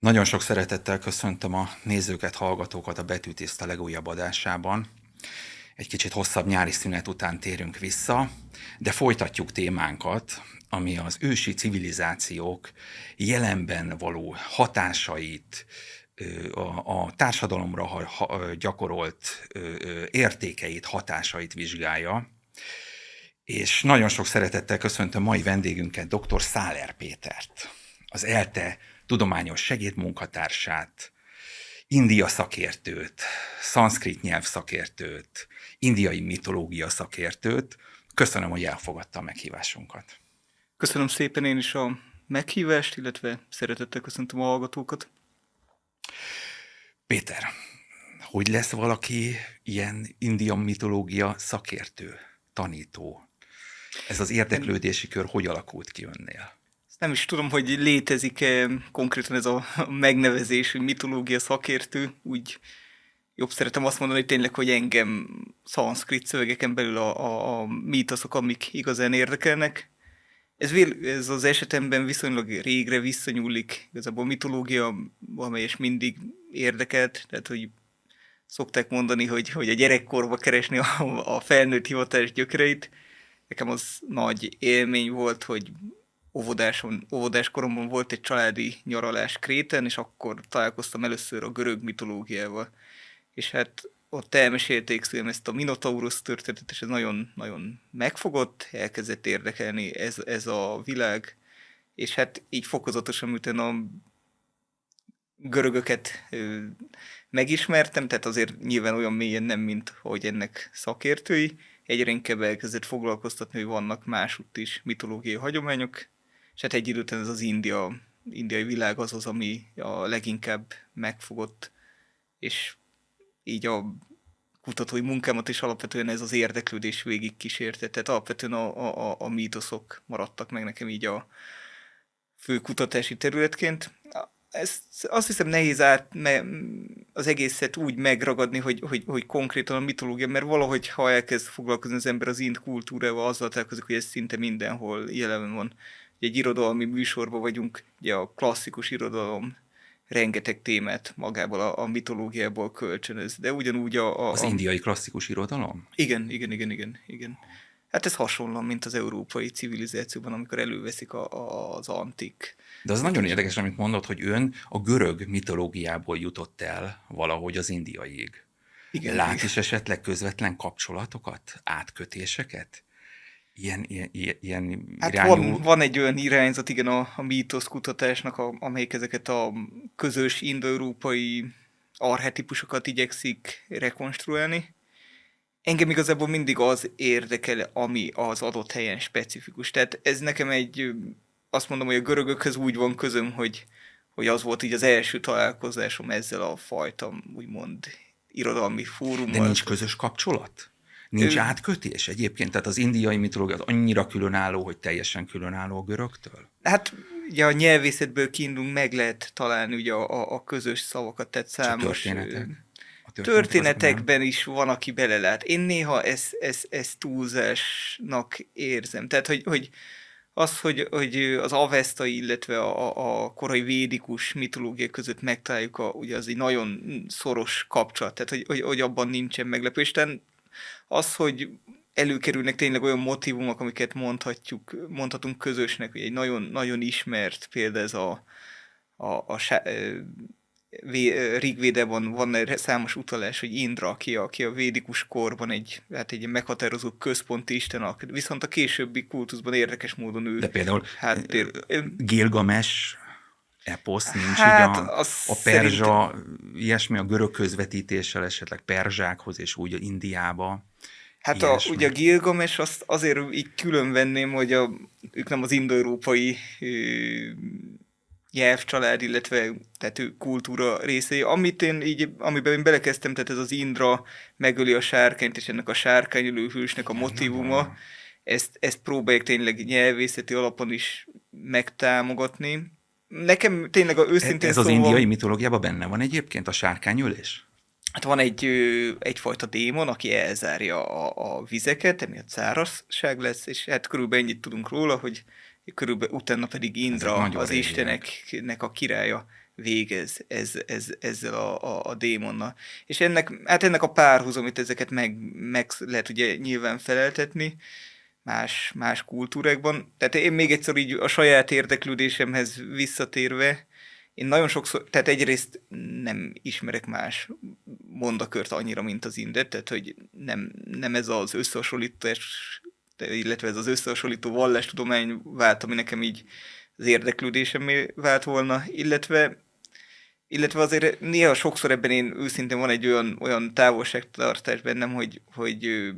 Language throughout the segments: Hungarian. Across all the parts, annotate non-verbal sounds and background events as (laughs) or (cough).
Nagyon sok szeretettel köszöntöm a nézőket, hallgatókat a Betűtiszta legújabb adásában. Egy kicsit hosszabb nyári szünet után térünk vissza, de folytatjuk témánkat, ami az ősi civilizációk jelenben való hatásait, a, a társadalomra gyakorolt értékeit, hatásait vizsgálja. És nagyon sok szeretettel köszöntöm mai vendégünket, dr. Száler Pétert, az ELTE tudományos segédmunkatársát, India szakértőt, szanszkrit nyelv szakértőt, indiai mitológia szakértőt. Köszönöm, hogy elfogadta a meghívásunkat. Köszönöm szépen én is a meghívást, illetve szeretettel köszöntöm a hallgatókat. Péter, hogy lesz valaki ilyen india mitológia szakértő, tanító? Ez az érdeklődési kör hogy alakult ki önnél? Nem is tudom, hogy létezik-e konkrétan ez a megnevezés, hogy mitológia szakértő, úgy jobb szeretem azt mondani, hogy tényleg, hogy engem szanszkrit szövegeken belül a, a, a mítoszok, amik igazán érdekelnek. Ez, ez az esetemben viszonylag régre visszanyúlik, igazából a mitológia, amelyes mindig érdekelt, tehát hogy szokták mondani, hogy, hogy a gyerekkorba keresni a, a felnőtt hivatás gyökereit. Nekem az nagy élmény volt, hogy óvodáson, óvodás koromban volt egy családi nyaralás Kréten, és akkor találkoztam először a görög mitológiával. És hát ott elmesélték szülem ezt a Minotaurus történetet, és ez nagyon, nagyon megfogott, elkezdett érdekelni ez, ez a világ, és hát így fokozatosan, miután a görögöket ö, megismertem, tehát azért nyilván olyan mélyen nem, mint hogy ennek szakértői, egyre inkább elkezdett foglalkoztatni, hogy vannak másutt is mitológiai hagyományok, és hát egy idő után ez az India, indiai világ az az, ami a leginkább megfogott, és így a kutatói munkámat is alapvetően ez az érdeklődés végig kísérte. Tehát alapvetően a, a, a mítoszok maradtak meg nekem így a fő kutatási területként. Ezt azt hiszem nehéz át az egészet úgy megragadni, hogy, hogy, hogy konkrétan a mitológia, mert valahogy ha elkezd foglalkozni az ember az ind kultúrával, azzal találkozik, hogy ez szinte mindenhol jelen van egy irodalmi műsorban vagyunk, ugye a klasszikus irodalom rengeteg témát magából a, a mitológiából kölcsönöz, de ugyanúgy a, a... Az indiai klasszikus irodalom? Igen, igen, igen, igen, igen. Hát ez hasonló, mint az európai civilizációban, amikor előveszik a, a, az antik. De az nagyon érdekes, amit mondod, hogy ön a görög mitológiából jutott el valahogy az indiaiig. Igen, Lát igen. is esetleg közvetlen kapcsolatokat, átkötéseket? Ilyen, ilyen, ilyen hát irányú... van, van egy olyan irányzat, igen, a, a mítosz kutatásnak, a, amelyik ezeket a közös indoeurópai arhetipusokat igyekszik rekonstruálni. Engem igazából mindig az érdekel, ami az adott helyen specifikus. Tehát ez nekem egy, azt mondom, hogy a görögökhöz úgy van közöm, hogy, hogy az volt így az első találkozásom ezzel a fajta, úgymond, irodalmi fórummal. De nincs közös kapcsolat? Nincs ő... átkötés egyébként? Tehát az indiai mitológia az annyira különálló, hogy teljesen különálló a görögtől? Hát ugye a nyelvészetből kiindulunk, meg lehet találni ugye a, a, a közös szavakat, tehát számos... történetek? A történetekben is van, aki belelát. Én néha ezt ez, ez túlzásnak érzem. Tehát, hogy, hogy az, hogy, hogy az avesta, illetve a, a korai védikus mitológia között megtaláljuk a, ugye az egy nagyon szoros kapcsolat, tehát hogy, hogy, hogy abban nincsen meglepő. Tehát az, hogy előkerülnek tényleg olyan motivumok, amiket mondhatjuk, mondhatunk közösnek, hogy egy nagyon, nagyon ismert példa ez a, a, a, a Rigvédában van számos utalás, hogy Indra, aki a, aki a védikus korban egy, hát egy meghatározó központi isten, viszont a későbbi kultuszban érdekes módon ő... De például háttér, Gilgames eposz nincs hát, így a, a perzsa, szerintem... ilyesmi a görög közvetítéssel esetleg perzsákhoz és úgy Indiába. Hát a, ugye a Gilgames azt azért így külön venném, hogy a, ők nem az indoeurópai nyelvcsalád, illetve tehát ő kultúra részei. Amit én így, amiben én belekezdtem, tehát ez az Indra megöli a sárkányt, és ennek a sárkányölő hősnek a motivuma, ezt, ezt próbálják tényleg nyelvészeti alapon is megtámogatni. Nekem tényleg a őszintén Ez, ez szóval... az indiai mitológiában benne van egyébként a sárkányölés? Hát van egy, egyfajta démon, aki elzárja a, a vizeket, emiatt szárazság lesz, és hát körülbelül ennyit tudunk róla, hogy körülbelül utána pedig Indra, az isteneknek a királya végez ez, ez, ezzel a, a, a démonnal. És ennek, hát ennek a párhuzamit ezeket meg, meg lehet ugye nyilván feleltetni más, más kultúrákban. Tehát én még egyszer így a saját érdeklődésemhez visszatérve, én nagyon sokszor, tehát egyrészt nem ismerek más mondakört annyira, mint az indet, tehát hogy nem, nem ez az összehasonlítás, illetve ez az összehasonlító vallástudomány vált, ami nekem így az érdeklődésemé vált volna, illetve illetve azért néha sokszor ebben én őszintén van egy olyan, olyan távolságtartás bennem, hogy, hogy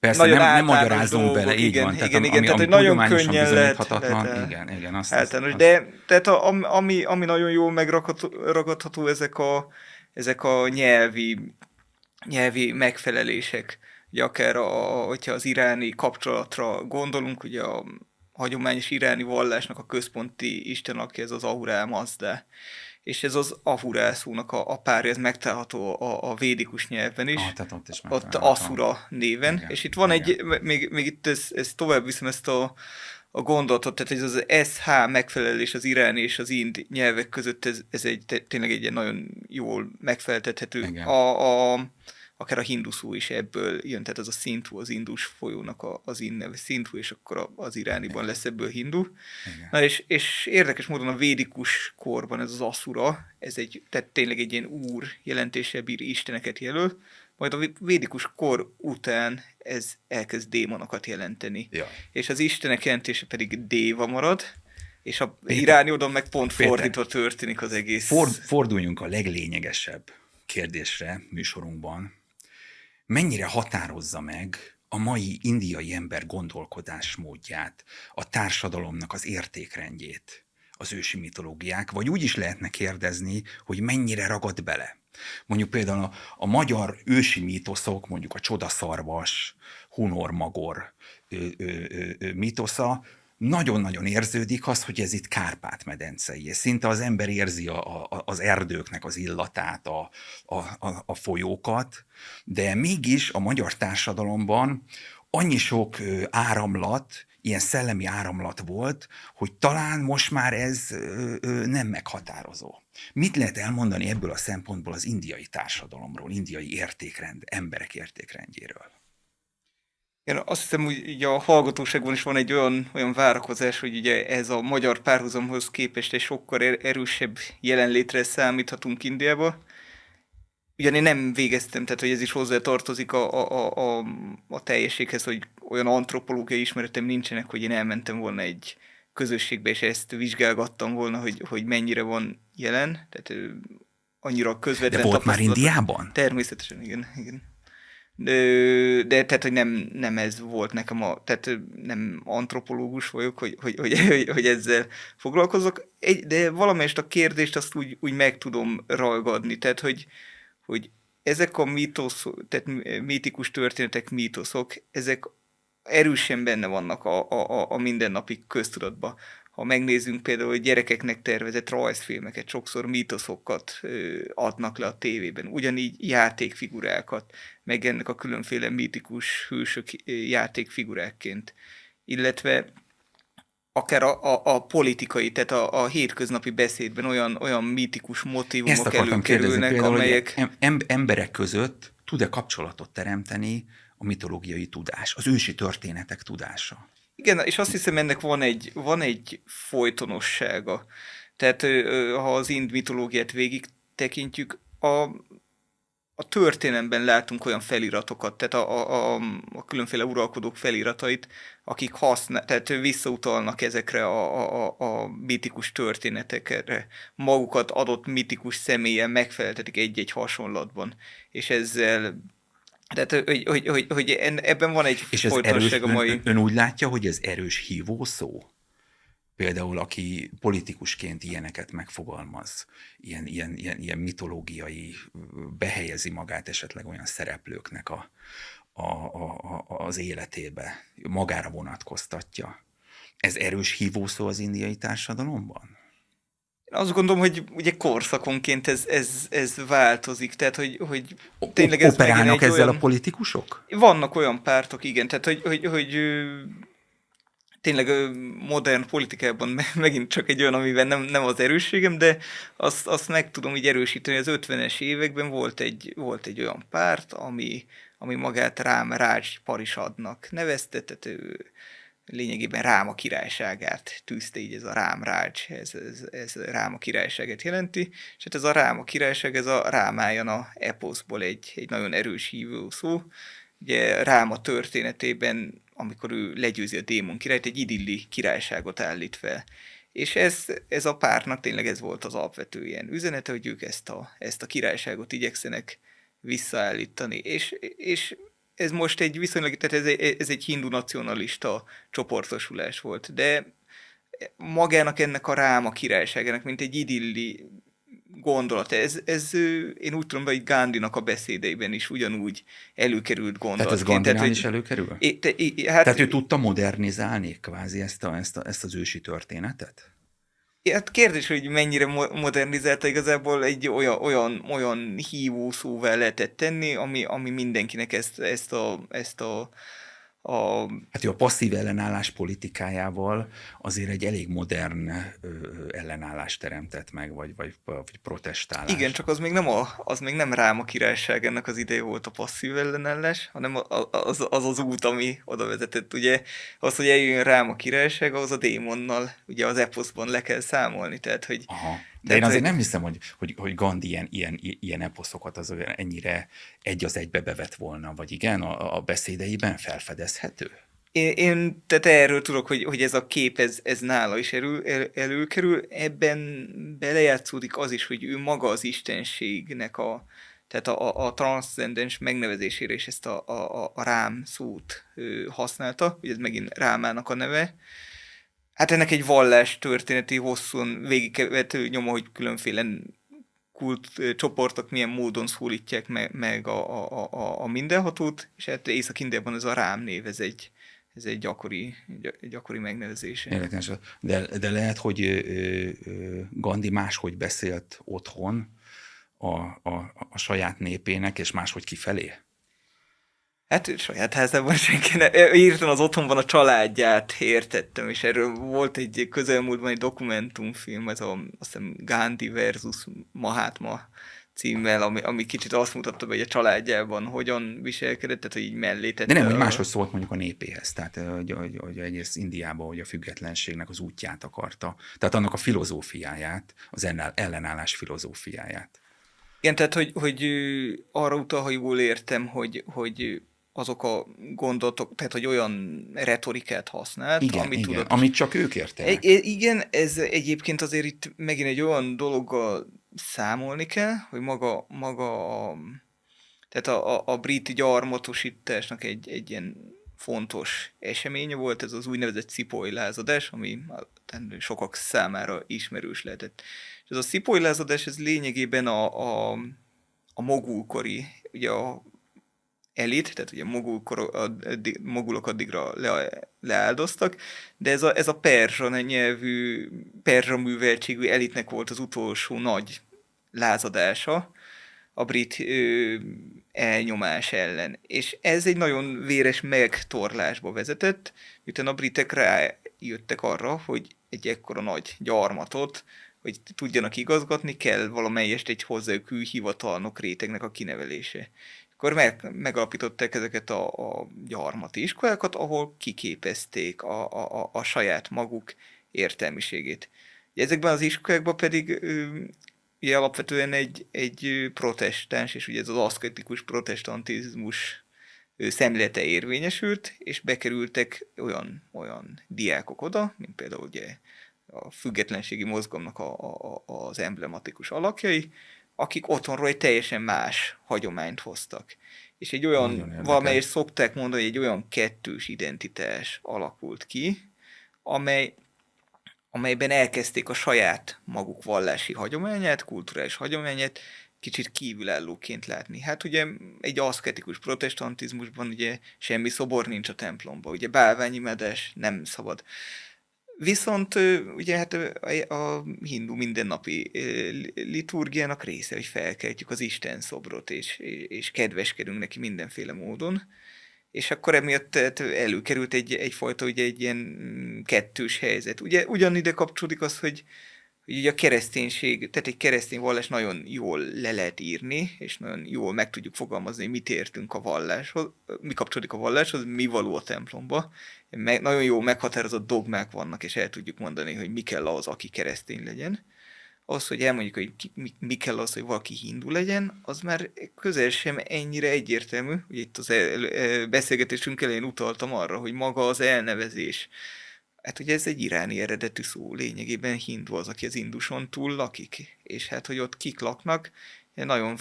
Persze, nagyon nem, nem magyarázunk dolgok, bele, így igen, van. Tehát igen, ami, igen, ami, tehát ami nagyon könnyen lehet, lehet igen, igen, azt, általános. Azt, de tehát a, ami, ami nagyon jól megragadható, ezek a, ezek a nyelvi, nyelvi megfelelések. Ugye akár, a, hogyha az iráni kapcsolatra gondolunk, ugye a hagyományos iráni vallásnak a központi isten, aki ez az Ahura Mazda és ez az ahura szónak a, a párja, ez megtalálható a, a védikus nyelvben is. Ah, tehát ott is ott Asura néven, igen, és itt van igen. egy, még, még itt ez, ez tovább viszem ezt a, a gondolatot, tehát ez az SH megfelelés az iráni és az ind nyelvek között, ez, ez egy, tényleg egy nagyon jól megfeleltethető. A, a, akár a hindu szó is ebből jön, tehát az a szintú, az indus folyónak a, az neve szintú, és akkor az irániban Igen. lesz ebből hindu. Igen. Na és, és érdekes módon a védikus korban ez az aszura, ez egy, tehát tényleg egy ilyen úr jelentéssel bír isteneket jelöl, majd a védikus kor után ez elkezd démonokat jelenteni. Ja. És az istenek jelentése pedig déva marad, és a iráni oldalon meg pont fordítva történik az egész. Ford, forduljunk a leglényegesebb kérdésre műsorunkban, mennyire határozza meg a mai indiai ember gondolkodásmódját, a társadalomnak az értékrendjét az ősi mitológiák, vagy úgy is lehetne kérdezni, hogy mennyire ragad bele. Mondjuk például a, a magyar ősi mítoszok, mondjuk a csodaszarvas, hunormagor mítosza, nagyon-nagyon érződik az, hogy ez itt Kárpát-medencei, és szinte az ember érzi a, a, az erdőknek az illatát, a, a, a, a folyókat, de mégis a magyar társadalomban annyi sok áramlat, ilyen szellemi áramlat volt, hogy talán most már ez nem meghatározó. Mit lehet elmondani ebből a szempontból az indiai társadalomról, indiai értékrend, emberek értékrendjéről? Én azt hiszem, hogy ugye a hallgatóságban is van egy olyan, olyan várakozás, hogy ugye ez a magyar párhuzamhoz képest egy sokkal er-, erősebb jelenlétre számíthatunk Indiába. Ugyan én nem végeztem, tehát hogy ez is hozzá tartozik a, a, a, a teljességhez, hogy olyan antropológiai ismeretem nincsenek, hogy én elmentem volna egy közösségbe, és ezt vizsgálgattam volna, hogy, hogy mennyire van jelen. Tehát annyira közvetlen De volt már Indiában? Természetesen, igen. igen de tehát, hogy nem, nem ez volt nekem a, tehát nem antropológus vagyok, hogy, hogy, hogy, hogy, ezzel foglalkozok, Egy, de valamelyest a kérdést azt úgy, úgy meg tudom ragadni, tehát, hogy, hogy ezek a mítosz, tehát mítikus történetek, mítoszok, ezek erősen benne vannak a, a, a mindennapi köztudatban ha megnézzünk például, hogy gyerekeknek tervezett rajzfilmeket, sokszor mítoszokat adnak le a tévében, ugyanígy játékfigurákat, meg ennek a különféle mítikus hősök játékfigurákként, illetve akár a, a, a politikai, tehát a, a hétköznapi beszédben olyan, olyan mítikus motivumok előkerülnek, például, amelyek... Em, emberek között tud-e kapcsolatot teremteni a mitológiai tudás, az ősi történetek tudása? Igen, és azt hiszem ennek van egy, van egy folytonossága. Tehát ha az ind mitológiát végig tekintjük, a, a történelemben látunk olyan feliratokat, tehát a, a, a különféle uralkodók feliratait, akik használ, tehát visszautalnak ezekre a, a, a mitikus történetekre. Magukat adott mitikus személyen megfeleltetik egy-egy hasonlatban, és ezzel tehát, hogy, hogy, hogy, hogy ebben van egy És erős, a mai... Ön, ön úgy látja, hogy ez erős hívó szó? Például, aki politikusként ilyeneket megfogalmaz, ilyen, ilyen, ilyen, ilyen mitológiai, behelyezi magát esetleg olyan szereplőknek a, a, a, a, az életébe, magára vonatkoztatja. Ez erős hívószó az indiai társadalomban? Azt gondolom, hogy ugye korszakonként ez, ez, ez változik, tehát hogy, hogy tényleg ez Operálnak ezzel olyan, a politikusok? Vannak olyan pártok, igen, tehát hogy, hogy, hogy tényleg modern politikában megint csak egy olyan, amiben nem, nem az erősségem, de azt, azt meg tudom így erősíteni, az 50-es években volt egy, volt egy olyan párt, ami, ami magát Rám Rács Parisadnak nevezte, tehát ő lényegében Ráma királyságát tűzte így ez a Rám Rács, ez, ez, ez Ráma királyságát jelenti, és hát ez a Ráma királyság, ez a Rámájana eposzból egy, egy nagyon erős hívó szó, ugye Ráma történetében amikor ő legyőzi a démon királyt, egy idilli királyságot állít fel. És ez, ez a párnak tényleg ez volt az alapvető ilyen üzenete, hogy ők ezt a, ezt a királyságot igyekszenek visszaállítani. És, és ez most egy viszonylag, tehát ez, ez egy hindu nacionalista csoportosulás volt, de magának ennek a ráma királyságának, mint egy idilli gondolat. Ez, ez én úgy tudom, hogy Gandhinak a beszédeiben is ugyanúgy előkerült gondolat. Tehát ez Gandhinál is előkerül? É, te, é, hát, Tehát ő tudta modernizálni kvázi ezt, a, ezt, a, ezt az ősi történetet? Hát kérdés, hogy mennyire modernizálta igazából egy olyan, olyan, olyan hívó lehetett tenni, ami, ami mindenkinek ezt, ezt, a, ezt a a... Hát ő a passzív ellenállás politikájával azért egy elég modern ellenállást teremtett meg, vagy, vagy, vagy protestálás. Igen, csak az még nem, a, az még nem rám a királyság ennek az ideje volt a passzív ellenállás, hanem az, az az út, ami oda vezetett. Ugye az, hogy eljön rám a királyság, az a démonnal, ugye az eposzban le kell számolni, tehát hogy Aha de én azért nem hiszem, hogy, hogy, hogy Gandhi ilyen, ilyen, ilyen eposzokat az ennyire egy az egybe bevet volna, vagy igen, a, a beszédeiben felfedezhető? Én, én tehát erről tudok, hogy, hogy ez a kép, ez, ez nála is elő, el, előkerül. Ebben belejátszódik az is, hogy ő maga az istenségnek a, tehát a, a, a transzcendens megnevezésére is ezt a, a, a rám szót használta, hogy ez megint rámának a neve, Hát ennek egy vallás történeti hosszúan végigkevető nyoma, hogy különféle kult csoportok milyen módon szólítják meg, meg a, a, a, a mindenhatót, és hát Észak-Indiában ez a rám név, ez egy, ez egy gyakori, gyakori megnevezése. Érdekes. De, de lehet, hogy Gandhi máshogy beszélt otthon a, a, a saját népének, és máshogy kifelé? Hát saját házában senki ne. Írtam az otthonban a családját, értettem, és erről volt egy közelmúltban egy dokumentumfilm, ez a, azt hiszem Gandhi versus Mahatma címmel, ami, ami kicsit azt mutatta, hogy a családjában hogyan viselkedett, tehát hogy így mellé tette. De nem, hogy máshoz szólt mondjuk a népéhez, tehát hogy, hogy, hogy egész Indiában, hogy a függetlenségnek az útját akarta, tehát annak a filozófiáját, az ellenállás filozófiáját. Igen, tehát hogy, hogy arra utal, ha jól értem, hogy, hogy azok a gondolatok, tehát hogy olyan retorikát használt, igen, amit igen, tudod. Amit csak ők értenek. E, igen, ez egyébként azért itt megint egy olyan dologgal számolni kell, hogy maga, maga a, tehát a, a, a brit gyarmatosításnak egy, egy ilyen fontos eseménye volt, ez az úgynevezett szipoly lázadás, ami sokak számára ismerős lehetett. És ez a szipoly lázadás, ez lényegében a, a, a mogulkori, ugye a elit, tehát ugye mogul addig, mogulok addigra le, leáldoztak, de ez a, ez a perzsa nyelvű, perzsa műveltségű elitnek volt az utolsó nagy lázadása a brit ö, elnyomás ellen. És ez egy nagyon véres megtorlásba vezetett, miután a britek rájöttek arra, hogy egy ekkora nagy gyarmatot, hogy tudjanak igazgatni, kell valamelyest egy hozzájuk hivatalnok rétegnek a kinevelése akkor meg, megalapították ezeket a, a gyarmati iskolákat, ahol kiképezték a, a, a, a saját maguk értelmiségét. Ezekben az iskolákban pedig ugye alapvetően egy, egy protestáns, és ugye ez az aszketikus protestantizmus szemlélete érvényesült, és bekerültek olyan, olyan diákok oda, mint például ugye a függetlenségi mozgalomnak a, a, az emblematikus alakjai, akik otthonról egy teljesen más hagyományt hoztak. És egy olyan, valamelyes szokták mondani, hogy egy olyan kettős identitás alakult ki, amely, amelyben elkezdték a saját maguk vallási hagyományát, kulturális hagyományát kicsit kívülállóként látni. Hát ugye egy aszketikus protestantizmusban ugye semmi szobor nincs a templomban, ugye bálványimádás nem szabad. Viszont ugye hát a hindu mindennapi liturgiának része, hogy felkeltjük az Isten szobrot, és, és kedveskedünk neki mindenféle módon. és akkor emiatt előkerült egy, egyfajta ugye egy ilyen kettős helyzet. Ugye ugyanide kapcsolódik az, hogy, hogy ugye a kereszténység, tehát egy keresztény vallás nagyon jól le lehet írni, és nagyon jól meg tudjuk fogalmazni, mit értünk a valláshoz, mi kapcsolódik a valláshoz, mi való a templomba. Meg, nagyon jó meghatározott dogmák vannak, és el tudjuk mondani, hogy mi kell az, aki keresztény legyen az, hogy elmondjuk, hogy mi, mi kell az, hogy valaki hindu legyen, az már közel sem ennyire egyértelmű. Ugye itt az el, el, beszélgetésünk elején utaltam arra, hogy maga az elnevezés, hát ugye ez egy iráni eredetű szó, lényegében hindu az, aki az Induson túl lakik. És hát, hogy ott kik laknak, nagyon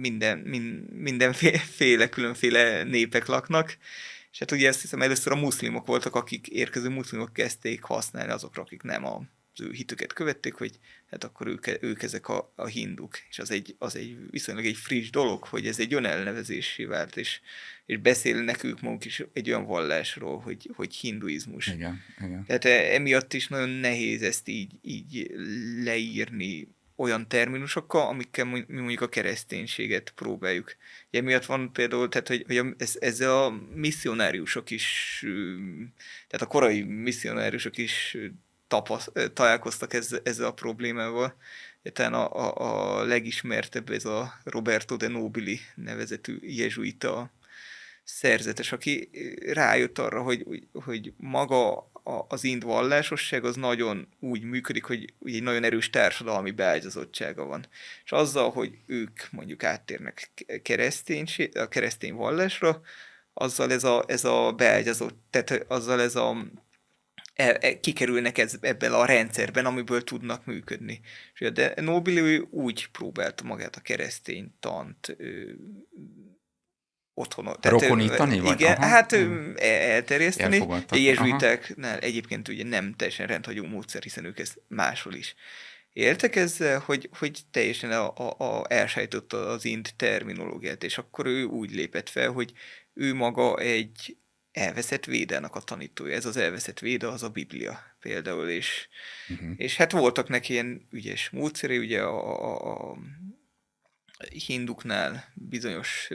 minden, mind, mindenféle különféle népek laknak, és hát ugye ezt hiszem először a muszlimok voltak, akik érkező muszlimok kezdték használni azokra, akik nem a az ő hitüket követték, hogy hát akkor ők, ők ezek a, a hinduk, és az egy, az egy viszonylag egy friss dolog, hogy ez egy önelnevezésé vált, és, és beszélnek ők maguk is egy olyan vallásról, hogy, hogy hinduizmus. Igen, igen. Tehát e, emiatt is nagyon nehéz ezt így, így leírni olyan terminusokkal, amikkel mi mondjuk a kereszténységet próbáljuk. Emiatt van például, tehát hogy, hogy ez, ezzel a misszionáriusok is, tehát a korai misszionáriusok is tapasz, találkoztak ezzel, ezzel a problémával. Talán a, a, a legismertebb ez a Roberto de Nobili nevezetű jezsuita szerzetes, aki rájött arra, hogy, hogy maga az ind vallásosság az nagyon úgy működik, hogy egy nagyon erős társadalmi beágyazottsága van. És azzal, hogy ők mondjuk áttérnek a keresztény vallásra, azzal ez a, ez a beágyazott, tehát azzal ez a e, e, kikerülnek ez, ebben a rendszerben, amiből tudnak működni. De Nobili úgy próbálta magát a keresztény tant ö, otthon. Rokonítani? Vagy? Igen, Aha. hát hmm. elterjeszteni. Jezsuitáknál egyébként ugye nem teljesen rendhagyó módszer, hiszen ők ezt máshol is éltek ezzel, hogy, hogy teljesen a, a, a elsajtotta az int terminológiát, és akkor ő úgy lépett fel, hogy ő maga egy elveszett védának a tanítója. Ez az elveszett véda, az a Biblia például, és, uh-huh. és hát voltak neki ilyen ügyes módszere, ugye a, a, a hinduknál bizonyos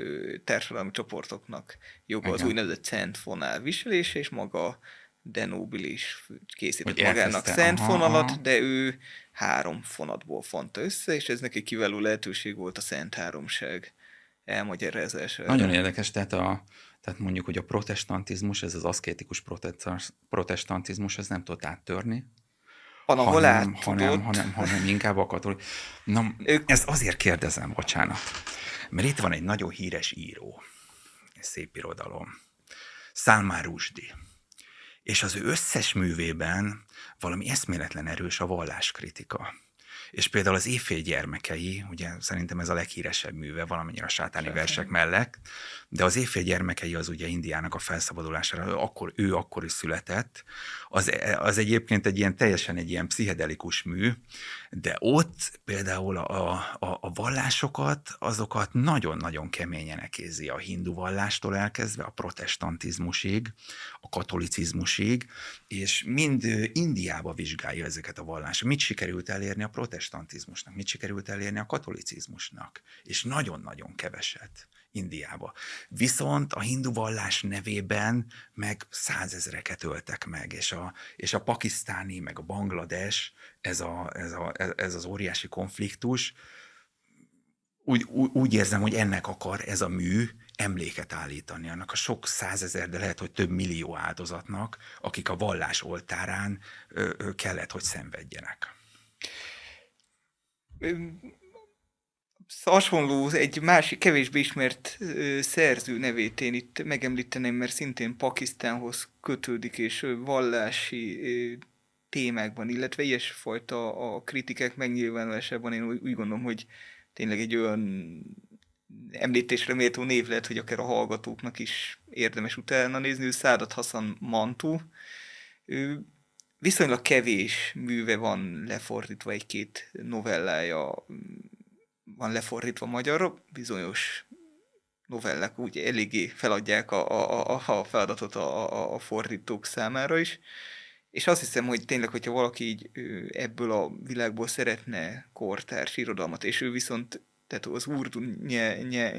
társadalmi csoportoknak joga az úgynevezett szent fonál viselése, és maga Denobil is készített magának szent aha, fonalat, aha. de ő három fonatból fonta össze, és ez neki kiváló lehetőség volt a Szent Háromság elmagyarázására. Nagyon érdekes, tehát a, tehát mondjuk, hogy a protestantizmus, ez az aszkétikus protestantizmus, ez nem tudott áttörni. Van, ahol hanem, hanem, hanem, hanem inkább a katolik. Na, ők... ezt azért kérdezem, bocsánat, mert itt van egy nagyon híres író, egy szép irodalom, Salman Rushdie, és az ő összes művében valami eszméletlen erős a valláskritika. És például az éjfél gyermekei, ugye szerintem ez a leghíresebb műve, valamennyire a sátáni Sátány. versek mellett, de az éjfél gyermekei az ugye Indiának a felszabadulására, akkor, ő akkor is született, az, az egyébként egy ilyen teljesen egy ilyen pszichedelikus mű, de ott például a, a, a vallásokat, azokat nagyon-nagyon keményen ekézi a hindu vallástól elkezdve, a protestantizmusig, a katolicizmusig, és mind Indiába vizsgálja ezeket a vallásokat. Mit sikerült elérni a protestantizmusnak, mit sikerült elérni a katolicizmusnak, és nagyon-nagyon keveset. Indiába. Viszont a hindu vallás nevében meg százezreket öltek meg, és a, és a pakisztáni, meg a Banglades, ez, a, ez, a, ez az óriási konfliktus, úgy, úgy, érzem, hogy ennek akar ez a mű emléket állítani, annak a sok százezer, de lehet, hogy több millió áldozatnak, akik a vallás oltárán ö, ö, kellett, hogy szenvedjenek hasonló, egy másik, kevésbé ismert szerző nevét én itt megemlíteném, mert szintén Pakisztánhoz kötődik, és vallási témákban, illetve ilyesfajta a kritikák megnyilvánulásában én úgy gondolom, hogy tényleg egy olyan említésre méltó név lehet, hogy akár a hallgatóknak is érdemes utána nézni, ő Szádat Hassan Mantu. Ő viszonylag kevés műve van lefordítva, egy-két novellája van lefordítva magyarra, bizonyos novellák úgy eléggé feladják a, a, a, feladatot a, a, a fordítók számára is. És azt hiszem, hogy tényleg, hogyha valaki így ebből a világból szeretne kortárs irodalmat, és ő viszont, tehát az urdu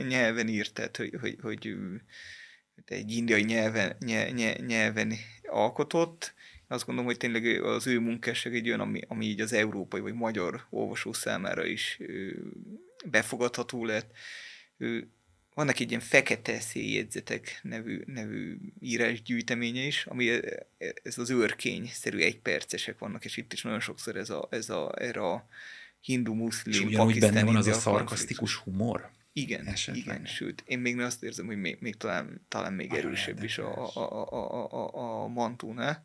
nyelven írt, tehát hogy, hogy, hogy egy indiai nyelven, nyelven alkotott. Azt gondolom, hogy tényleg az ő munkásság egy olyan, ami, ami így az európai vagy magyar olvasó számára is befogadható lett. Vannak egy ilyen fekete széljegyzetek nevű, nevű írásgyűjteménye is, ami ez az őrkény-szerű egypercesek vannak, és itt is nagyon sokszor ez a, ez a, erre a hindu-muszlim, pakisztáni, benne van az a szarkasztikus humor? Igen, Esetleg. igen, sőt, én még azt érzem, hogy még, még talán, talán még erősebb is a, a, a, a, a, a mantúnál.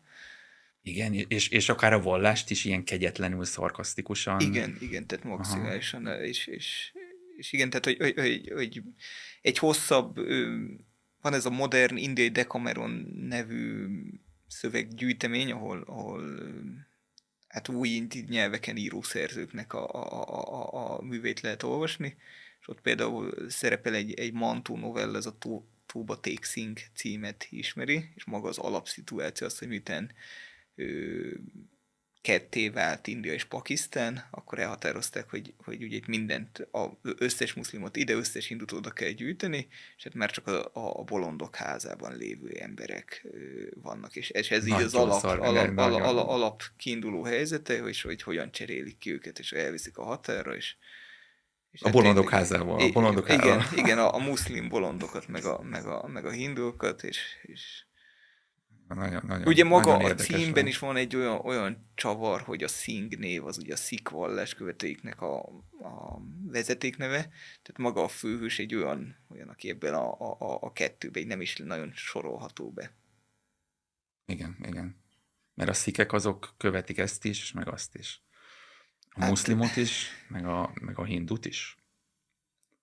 Igen, és, és akár a vallást is ilyen kegyetlenül szarkasztikusan. Igen, igen, tehát maximálisan, és, és, és igen, tehát hogy, hogy, hogy, hogy egy hosszabb, van ez a modern indiai Decameron nevű szöveggyűjtemény, ahol, ahol hát új nyelveken író szerzőknek a, a, a, a művét lehet olvasni, és ott például szerepel egy, egy Mantú novell, ez a Tuba Take címet ismeri, és maga az alapszituáció az, hogy miután ketté vált India és Pakisztán, akkor elhatározták, hogy, hogy ugye mindent, az összes muszlimot ide, összes hindut oda kell gyűjteni, és hát már csak a, a bolondok házában lévő emberek vannak, és ez, ez így az alap, alap, alap, alap, alap kiinduló helyzete, hogy, hogy hogyan cserélik ki őket, és elviszik a határra, és, és a hát bolondok házával. A bolondok igen, igen, igen a, a muszlim bolondokat, meg a, meg a, meg a hindukat, és, és nagyon, nagyon, ugye maga nagyon a címben van. is van egy olyan, olyan csavar, hogy a Singh név az ugye a Szik vallás követőiknek a, a vezetékneve, tehát maga a főhős egy olyan, olyan aki ebben a, a, a kettőben nem is nagyon sorolható be. Igen, igen. Mert a szikek azok követik ezt is, meg azt is. A hát, muszlimot is, meg a, meg a hindut is.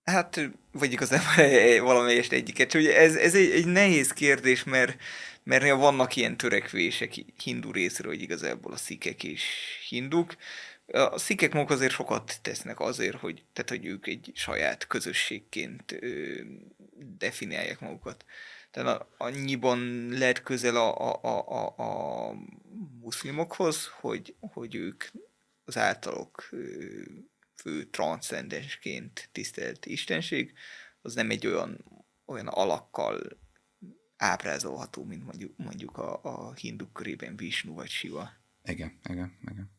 Hát, vagy igazán valamelyest egyiket. Ugye ez, ez egy, egy nehéz kérdés, mert, mert vannak ilyen törekvések hindu részről, hogy igazából a szikek és hinduk. A szikek maguk azért sokat tesznek azért, hogy, tehát, hogy ők egy saját közösségként ö, definiálják magukat. Tehát annyiban lehet közel a, a, a, a, a muszlimokhoz, hogy, hogy ők az általok fő transzcendensként tisztelt istenség, az nem egy olyan, olyan alakkal ábrázolható, mint mondjuk, mondjuk a, a hinduk körében Vishnu vagy Shiva. Igen, igen, igen.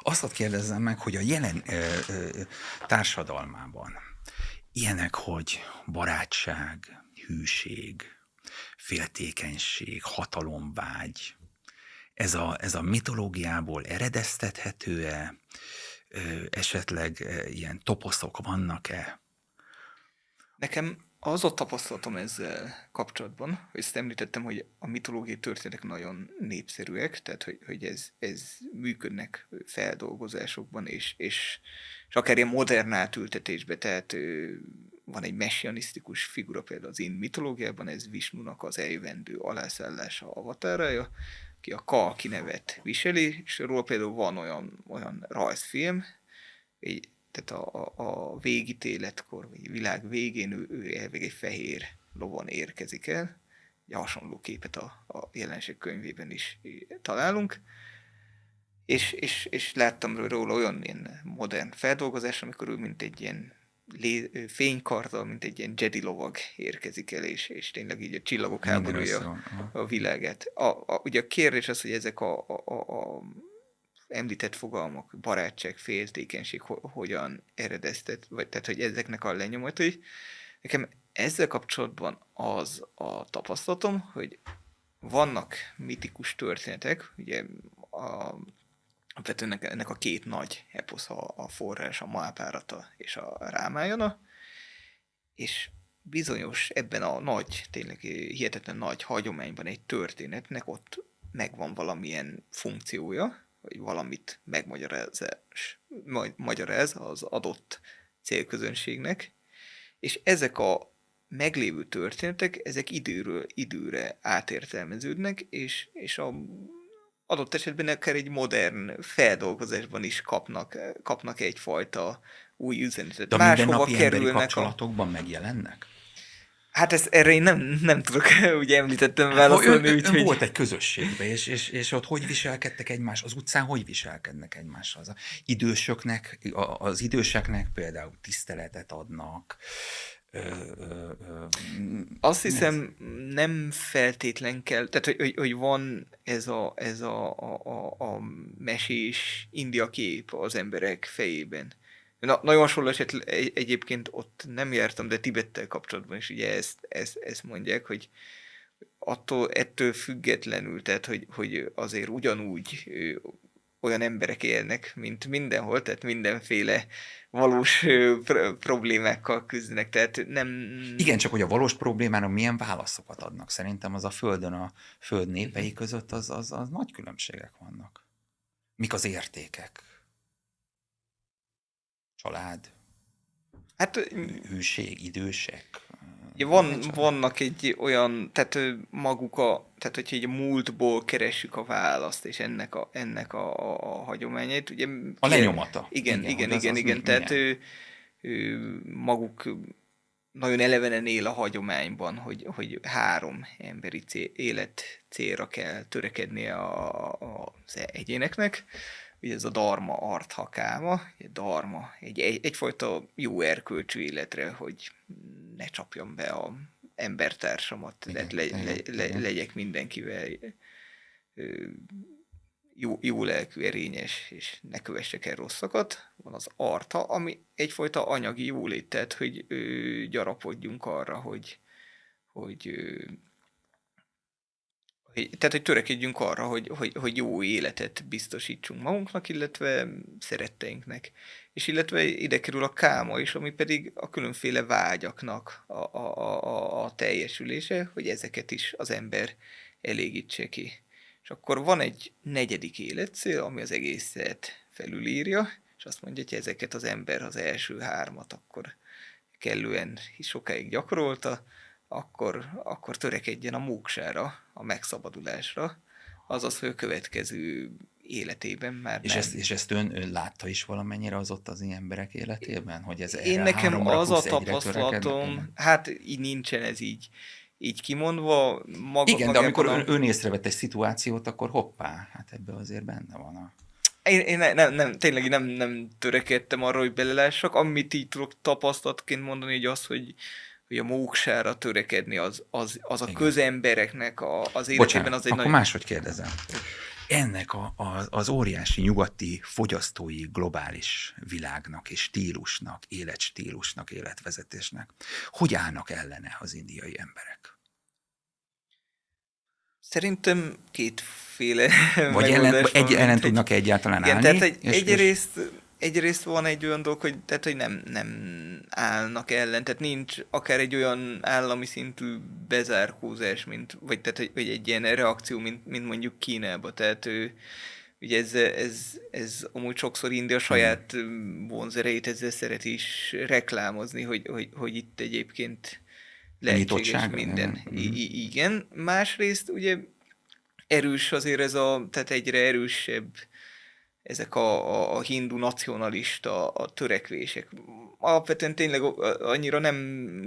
Azt kérdezzem meg, hogy a jelen ö, ö, társadalmában ilyenek, hogy barátság, hűség, féltékenység, hatalomvágy, ez a, ez a mitológiából eredeztethető-e, esetleg ilyen toposzok vannak-e? Nekem az a tapasztalatom ezzel kapcsolatban, hogy ezt említettem, hogy a mitológiai történetek nagyon népszerűek, tehát hogy, hogy ez, ez működnek feldolgozásokban, és, és, és akár ilyen modern átültetésben, tehát van egy messianisztikus figura például az én mitológiában, ez Visnunak az eljövendő alászállása avatárája, aki a Ka kinevet viseli, és róla például van olyan, olyan rajzfilm, egy, tehát a, a, a végítéletkor, vagy világ végén ő, ő elvég egy fehér lovon érkezik el, egy hasonló képet a, a jelenség könyvében is találunk, és, és, és láttam róla olyan ilyen modern feldolgozás, amikor ő mint egy ilyen lé, fénykarddal, mint egy ilyen Jedi lovag érkezik el, és, és tényleg így a csillagok háborúja a világát. A, a, ugye a kérdés az, hogy ezek a, a, a, a említett fogalmak, barátság, féltékenység ho, hogyan eredeztet, vagy tehát, hogy ezeknek a lenyomatai. Nekem ezzel kapcsolatban az a tapasztalatom, hogy vannak mitikus történetek, ugye a alapvetően ennek a két nagy eposz a, a forrás, a Mahápárata és a Rámájana, és bizonyos ebben a nagy, tényleg hihetetlen nagy hagyományban egy történetnek ott megvan valamilyen funkciója, vagy valamit megmagyaráz magyaráz az adott célközönségnek, és ezek a meglévő történetek, ezek időről időre átértelmeződnek, és, és a adott esetben akár egy modern feldolgozásban is kapnak, kapnak egyfajta új üzenetet. De a mindennapi emberi kapcsolatokban a... megjelennek? Hát ezt, erre én nem, nem tudok, (laughs) ugye említettem hát, válaszolni. Ön, ön volt egy közösségben, és, és, és ott hogy viselkedtek egymás, az utcán hogy viselkednek egymással? Az idősöknek, az időseknek például tiszteletet adnak, Azt hiszem, nem feltétlen kell, tehát hogy, hogy, hogy van ez a, ez a, a, a, mesés India kép az emberek fejében. Na, nagyon hasonló eset egy, egyébként ott nem jártam, de Tibettel kapcsolatban is ugye ezt, ezt, ezt mondják, hogy attól, ettől függetlenül, tehát hogy, hogy azért ugyanúgy olyan emberek élnek, mint mindenhol, tehát mindenféle valós pr- problémákkal küzdenek, tehát nem... Igen, csak hogy a valós problémára milyen válaszokat adnak. Szerintem az a Földön, a Föld népei között az, az, az nagy különbségek vannak. Mik az értékek? Család? Hát... Hűség, idősek? Ja, van, vannak egy olyan, tehát maguk a, tehát hogyha egy múltból keressük a választ, és ennek a, ennek a, a, a hagyományait, ugye... A lenyomata. Igen, igen, igen, igen, igen. tehát ő, ő, maguk nagyon elevenen él a hagyományban, hogy, hogy három emberi cél, élet célra kell törekednie a, a, az egyéneknek, ugye ez a dharma arthakáma, egy dharma, egy, egy, egyfajta jó erkölcsű életre, hogy ne csapjam be a embertársamat, igen, le, le, le, legyek mindenkivel jó, jó lelkű, erényes, és ne kövessek el rosszakat. Van az arta, ami egyfajta anyagi jólét, tehát hogy ö, gyarapodjunk arra, hogy, hogy ö, tehát, hogy törekedjünk arra, hogy, hogy, hogy jó életet biztosítsunk magunknak, illetve szeretteinknek. És illetve ide kerül a káma is, ami pedig a különféle vágyaknak a, a, a, a teljesülése, hogy ezeket is az ember elégítse ki. És akkor van egy negyedik életcél, ami az egészet felülírja, és azt mondja, hogy ezeket az ember az első hármat akkor kellően sokáig gyakorolta, akkor, akkor törekedjen a móksára, a megszabadulásra, azaz, hogy a következő életében már és nem. Ezt, és ezt ön, ön látta is valamennyire az ott az ilyen emberek életében? Hogy ez Én nekem az a tapasztalatom, hát így nincsen ez így, így kimondva. Maga, Igen, de amikor ön, ön észrevett egy szituációt, akkor hoppá, hát ebbe azért benne van a... Én, én ne, nem, nem, tényleg nem, nem törekedtem arra, hogy belelássak. Amit így tudok tapasztalatként mondani, hogy az, hogy, hogy a móksára törekedni az, az, az a Igen. közembereknek a, az életében Bocsánat, az egy akkor nagy... máshogy kérdezem. Ennek a, a, az óriási nyugati fogyasztói globális világnak és stílusnak, életstílusnak, életvezetésnek, hogy állnak ellene az indiai emberek? Szerintem kétféle Vagy ellen, egy, ellen tudnak egyáltalán igen, állni? Tehát egy, és, egyrészt és egyrészt van egy olyan dolog, hogy, tehát, hogy nem, nem állnak ellen, tehát nincs akár egy olyan állami szintű bezárkózás, mint, vagy, tehát, vagy egy ilyen reakció, mint, mint mondjuk Kínába, tehát ő, ugye ez, ez, ez amúgy sokszor India saját vonzereit ezzel szeret is reklámozni, hogy, hogy, hogy itt egyébként lehetséges minden. I- igen. Másrészt ugye erős azért ez a, tehát egyre erősebb ezek a, a, a hindu nacionalista a törekvések. Alapvetően tényleg annyira nem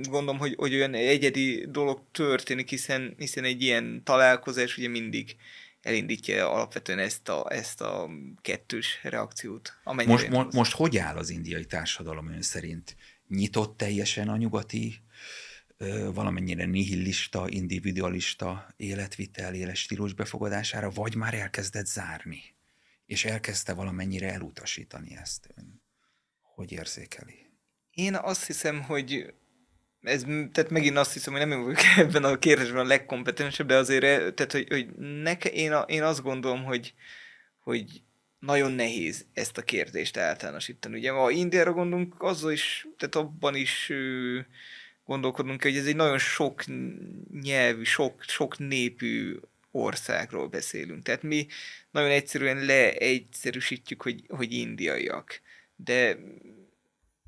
gondolom, hogy, hogy olyan egyedi dolog történik, hiszen, hiszen egy ilyen találkozás ugye mindig elindítja alapvetően ezt a, ezt a kettős reakciót. Most, most, most hogy áll az indiai társadalom ön szerint? Nyitott teljesen a nyugati valamennyire nihilista, individualista életvitel, éles stílus befogadására, vagy már elkezdett zárni? És elkezdte valamennyire elutasítani ezt ön. Hogy érzékeli? Én azt hiszem, hogy ez, tehát megint azt hiszem, hogy nem vagyok (laughs) ebben a kérdésben a legkompetensebb, de azért, tehát, hogy, hogy neke, én, a, én azt gondolom, hogy, hogy nagyon nehéz ezt a kérdést általánosítani. Ugye, ha Indiára gondolunk, azzal is, tehát abban is gondolkodunk, hogy ez egy nagyon sok nyelvű, sok, sok népű országról beszélünk. Tehát mi nagyon egyszerűen leegyszerűsítjük, hogy, hogy indiaiak. De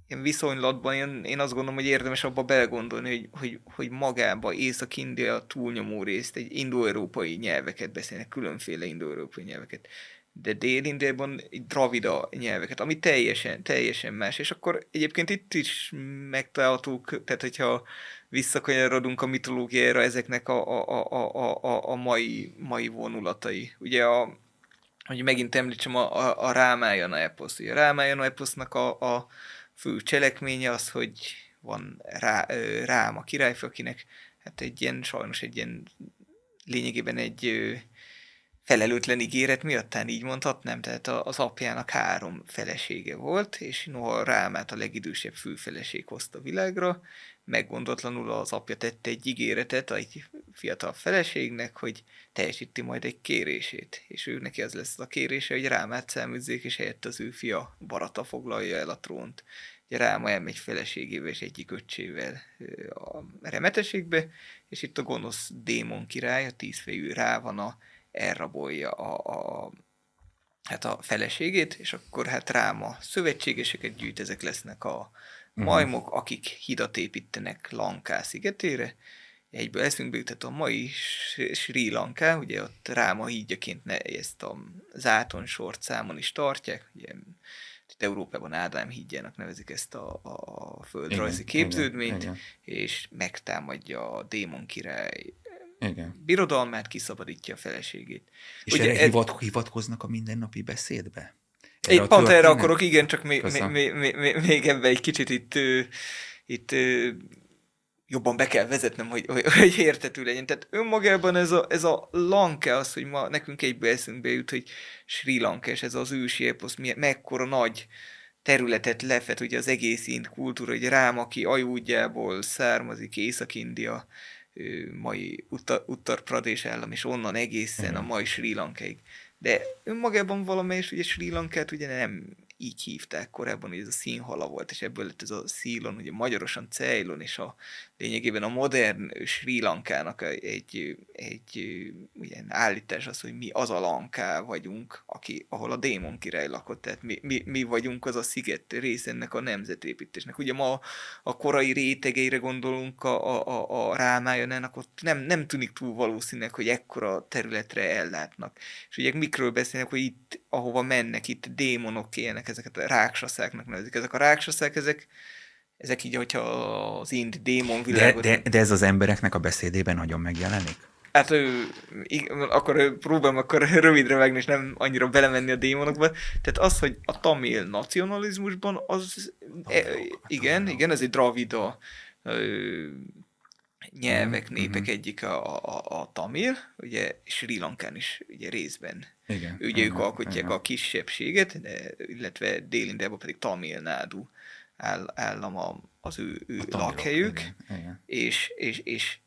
ilyen viszonylatban én, én azt gondolom, hogy érdemes abba belegondolni, hogy, hogy, hogy magába Észak-India túlnyomó részt egy indo-európai nyelveket beszélnek, különféle indo-európai nyelveket de Dél-Indiában dravida nyelveket, ami teljesen, teljesen más. És akkor egyébként itt is megtalálhatók, tehát hogyha visszakanyarodunk a mitológiára ezeknek a, a, a, a, a, a mai, mai vonulatai. Ugye a, hogy megint említsem a, a, a Rámájana eposz. A Rámájana eposznak a, a fő cselekménye az, hogy van rá, rám a királyfő, akinek hát egy ilyen, sajnos egy ilyen lényegében egy felelőtlen ígéret miattán így mondhatnám, tehát az apjának három felesége volt, és noha Rámát a legidősebb főfeleség hozta világra, meggondolatlanul az apja tette egy ígéretet egy fiatal feleségnek, hogy teljesíti majd egy kérését, és ő neki az lesz a kérése, hogy Rámát száműzzék, és helyett az ő fia Barata foglalja el a trónt. Ugye Ráma elmegy feleségével és egyik öccsével a remeteségbe, és itt a gonosz démon király, a tízfejű Rávana elrabolja a, a hát a feleségét, és akkor hát Ráma szövetségeseket gyűjt, ezek lesznek a mhm. majmok, akik hidat építenek Lanká szigetére, egyből eszünkbe jutott a mai Sri Lanka, ugye ott Ráma hídjaként ne, ezt a záton sort számon is tartják, ugye itt Európában Ádám hídjának nevezik ezt a, a földrajzi igen, képződményt, igen, igen. és megtámadja a démon király igen. birodalmát, kiszabadítja a feleségét. És Ugye erre ez... hivatkoznak a mindennapi beszédbe? Erre Én pont erre akarok, igen, csak még, még, még, még, ebben egy kicsit itt, itt jobban be kell vezetnem, hogy, hogy, hogy értető legyen. Tehát önmagában ez a, ez a Lanka, az, hogy ma nekünk egybe eszünkbe jut, hogy Sri Lanka, és ez az ősi eposz, mekkora nagy területet lefet, ugye az egész ind kultúra, hogy rám, aki ajúdjából származik, Észak-India, mai Uttar Pradesh állam, és onnan egészen a mai Sri Lankaig. De önmagában valamelyes ugye Sri Lankát ugye nem így hívták korábban, hogy ez a színhala volt, és ebből lett ez a szílon, ugye magyarosan Ceylon, és a lényegében a modern Sri Lankának egy, egy ilyen állítás az, hogy mi az a Lanká vagyunk, aki, ahol a démon király lakott, tehát mi, mi, mi vagyunk az a sziget rész ennek a nemzetépítésnek. Ugye ma a korai rétegeire gondolunk a, a, a, a Rámájanának, ott nem, nem tűnik túl valószínűleg, hogy ekkora területre ellátnak. És ugye mikről beszélnek, hogy itt, ahova mennek, itt démonok élnek, ezeket a ráksaszáknak nevezik. Ezek a ráksaszák, ezek ezek így, hogyha az ind démon világot... De, de, de ez az embereknek a beszédében nagyon megjelenik? Hát ő, akkor próbálom akkor (laughs) rövidre megni, és nem annyira belemenni a démonokba. Tehát az, hogy a tamil nacionalizmusban, az e, igen, igen, ez egy dravida nyelvek, mm-hmm. népek mm-hmm. egyik a, a, a tamil, ugye Sri Lankán is ugye részben. Igen, ugye igen, ők alkotják igen. a kisebbséget, de, illetve Dél-Indiában pedig Tamil Nádu áll, állam a, az ő, ő a lakhelyük, igen, igen. És, és, és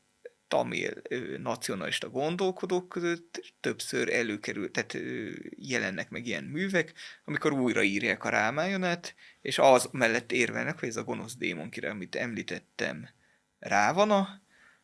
tamil nacionalista gondolkodók között többször előkerül, tehát jelennek meg ilyen művek, amikor újraírják a rámájonát, és az mellett érvelnek, hogy ez a gonosz démon király, amit említettem, Rávana,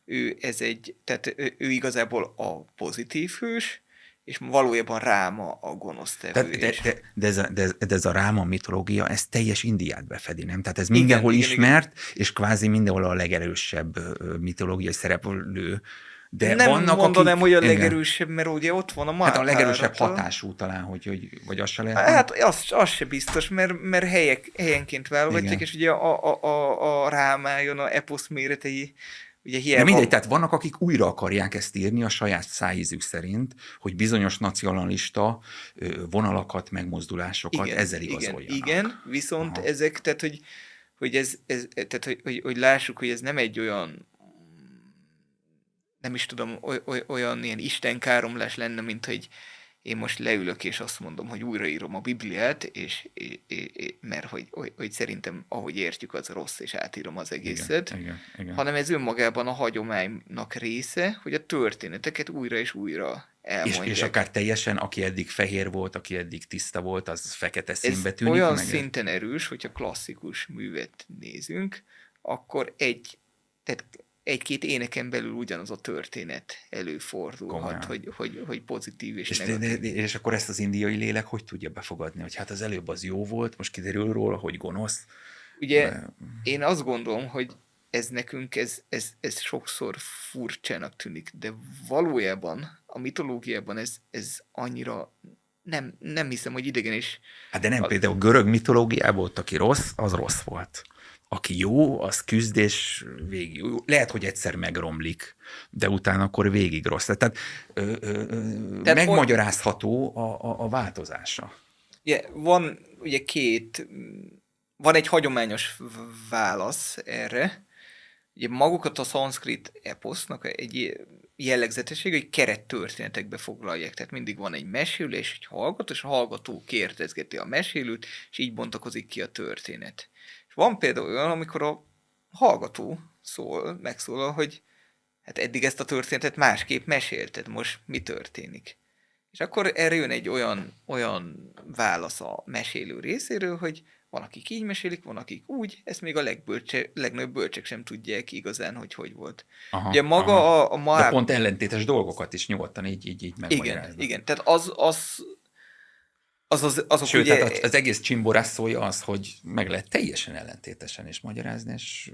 ő ez egy, tehát ő igazából a pozitív hős, és valójában Ráma a gonosz tevő. De, de, de, de, ez a, de, de ez a Ráma mitológia, ez teljes Indiát befedi, nem? Tehát ez mindenhol igen, ismert, igen. és kvázi mindenhol a legerősebb mitológiai szereplő. De nem vannak, mondanám, akik, hogy a legerősebb, mert ugye ott van a már. Hát a legerősebb hatású talán, hogy, hogy vagy az se lehet. Hát az, az se biztos, mert, mert helyek, helyenként válogatják, és ugye a, a, a, a rámájon a eposz méretei Ugye hiába... De mindegy, tehát vannak, akik újra akarják ezt írni a saját szájízük szerint, hogy bizonyos nacionalista vonalakat, megmozdulásokat igen, ezzel igazoljanak. Igen, igen viszont Aha. ezek, tehát hogy, hogy, ez, ez, tehát, hogy, hogy, hogy lássuk, hogy ez nem egy olyan nem is tudom, oly, oly, olyan ilyen istenkáromlás lenne, mint hogy én most leülök és azt mondom, hogy újraírom a Bibliát, és, és, és mert hogy, hogy, hogy szerintem ahogy értjük, az rossz, és átírom az egészet, igen, igen, igen. hanem ez önmagában a hagyománynak része, hogy a történeteket újra és újra elmondják. És, és akár teljesen, aki eddig fehér volt, aki eddig tiszta volt, az fekete színbe tűnik. olyan meg szinten erős, hogyha klasszikus művet nézünk, akkor egy, tehát egy-két éneken belül ugyanaz a történet előfordulhat, hogy, hogy, hogy pozitív és, és negatív. De, de, és akkor ezt az indiai lélek hogy tudja befogadni, hogy hát az előbb az jó volt, most kiderül róla, hogy gonosz. Ugye de... én azt gondolom, hogy ez nekünk, ez, ez, ez sokszor furcsának tűnik, de valójában a mitológiában ez, ez annyira nem, nem hiszem, hogy idegen is. Hát de nem, a... például a görög mitológiában ott, aki rossz, az rossz volt aki jó, az küzd, és végig. Lehet, hogy egyszer megromlik, de utána akkor végig rossz. Tehát ö, ö, Tehát megmagyarázható a, a, a változása. Yeah, van ugye két van egy hagyományos válasz erre. Ugye magukat a szanszkrit eposznak egy jellegzetesség, hogy kerettörténetekbe foglalják. Tehát mindig van egy mesélés, egy hallgató, és a hallgató kérdezgeti a mesélőt, és így bontakozik ki a történet. Van például olyan, amikor a hallgató szól, megszólal, hogy hát eddig ezt a történetet másképp mesélted, most mi történik? És akkor erre jön egy olyan, olyan válasz a mesélő részéről, hogy van, akik így mesélik, van, akik úgy, ezt még a legbölcse, legnagyobb bölcsek sem tudják igazán, hogy hogy volt. Aha, Ugye maga aha. a, a Moab... De pont ellentétes dolgokat is nyugodtan így, így, így Igen, megmagyaráznak. igen. Tehát az, az, az, az azok Sőt, ugye... hát az egész csimborászója az, hogy meg lehet teljesen ellentétesen is magyarázni, és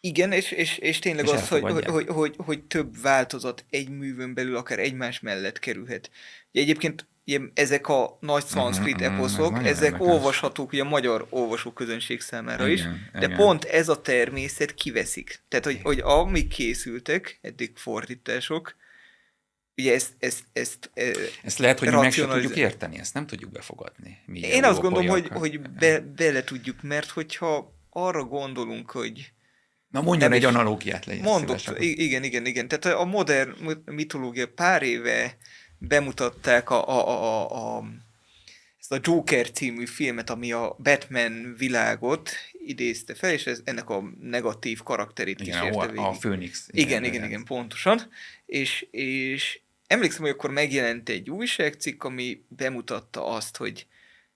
Igen, és, és, és tényleg És az, hogy, hogy, hogy, hogy, hogy több változat egy művön belül akár egymás mellett kerülhet. Ugye egyébként ugye, ezek a nagy szanszkrit Mhm, mhm, ez eposzok, nagyon ezek érdekes. olvashatók ugye a magyar olvasóközönség számára is, Igen, de igen. pont ez a természet kiveszik. Tehát, hogy, hogy amik készültek, eddig fordítások, ugye ezt, ezt, ezt, ezt ezt lehet, hogy mi meg sem tudjuk érteni, ezt nem tudjuk befogadni. Mi Én azt gondolom, hogy, hogy be, bele tudjuk, mert hogyha arra gondolunk, hogy Na mondjon egy analogiát, legyen Mondok, igen, igen, igen. Tehát a modern mitológia pár éve bemutatták a, a, a, a, a ezt a Joker című filmet, ami a Batman világot idézte fel, és ez, ennek a negatív karakterét Igen, kísérte a, végig. a Főnix. Igen, igen, igen, pontosan. És, és emlékszem, hogy akkor megjelent egy újságcikk, ami bemutatta azt, hogy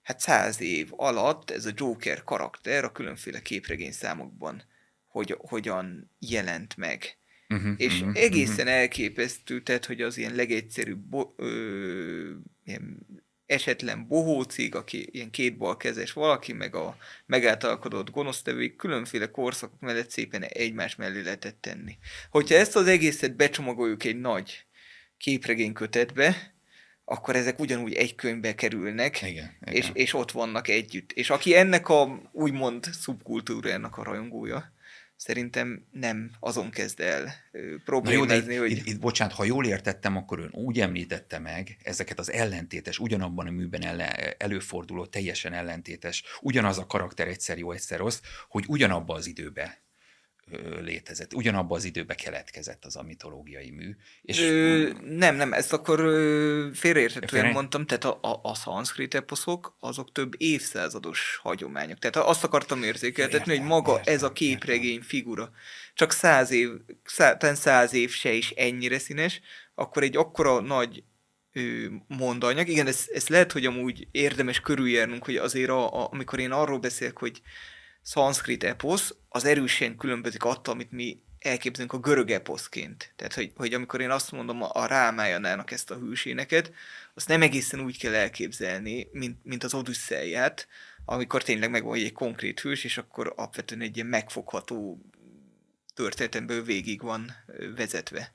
hát száz év alatt ez a Joker karakter a különféle képregény számokban hogy, hogyan jelent meg. Uh-huh, És uh-huh, egészen elképesztő, tehát, hogy az ilyen legegyszerűbb bo- ö, ilyen esetlen bohócig, aki ilyen kétbalkezes valaki, meg a megáltalkodott gonosztevői különféle korszakok mellett szépen egymás mellé lehetett tenni. Hogyha ezt az egészet becsomagoljuk egy nagy képregénykötetbe, akkor ezek ugyanúgy egy könyvbe kerülnek, Igen, igen. és, és ott vannak együtt. És aki ennek a úgymond szubkultúrának a rajongója, szerintem nem azon kezd el problémázni, hogy... itt, itt, bocsánat, ha jól értettem, akkor ön úgy említette meg ezeket az ellentétes, ugyanabban a műben elle, előforduló, teljesen ellentétes, ugyanaz a karakter egyszer jó, egyszer rossz, hogy ugyanabba az időbe ö, létezett, ugyanabba az időbe keletkezett az a mitológiai mű. És Ö, nem, nem, ezt akkor félreérthetően Félre- mondtam, tehát a, a, a szanszkrit eposzok, azok több évszázados hagyományok. Tehát azt akartam érzékeltetni, hogy Értem, maga értem, ez a értem. képregény figura csak száz év, szá, talán száz év se is ennyire színes, akkor egy akkora nagy mondanyag. Igen, ez, ez lehet, hogy amúgy érdemes körüljárnunk, hogy azért a, a, amikor én arról beszélek, hogy szanszkrit eposz, az erősen különbözik attól, amit mi elképzelünk a görög eposzként. Tehát, hogy, hogy amikor én azt mondom a, Rámájanának ezt a hőséneket, azt nem egészen úgy kell elképzelni, mint, mint az Odüsszeiát, amikor tényleg megvan egy konkrét hős, és akkor alapvetően egy ilyen megfogható történetemből végig van vezetve.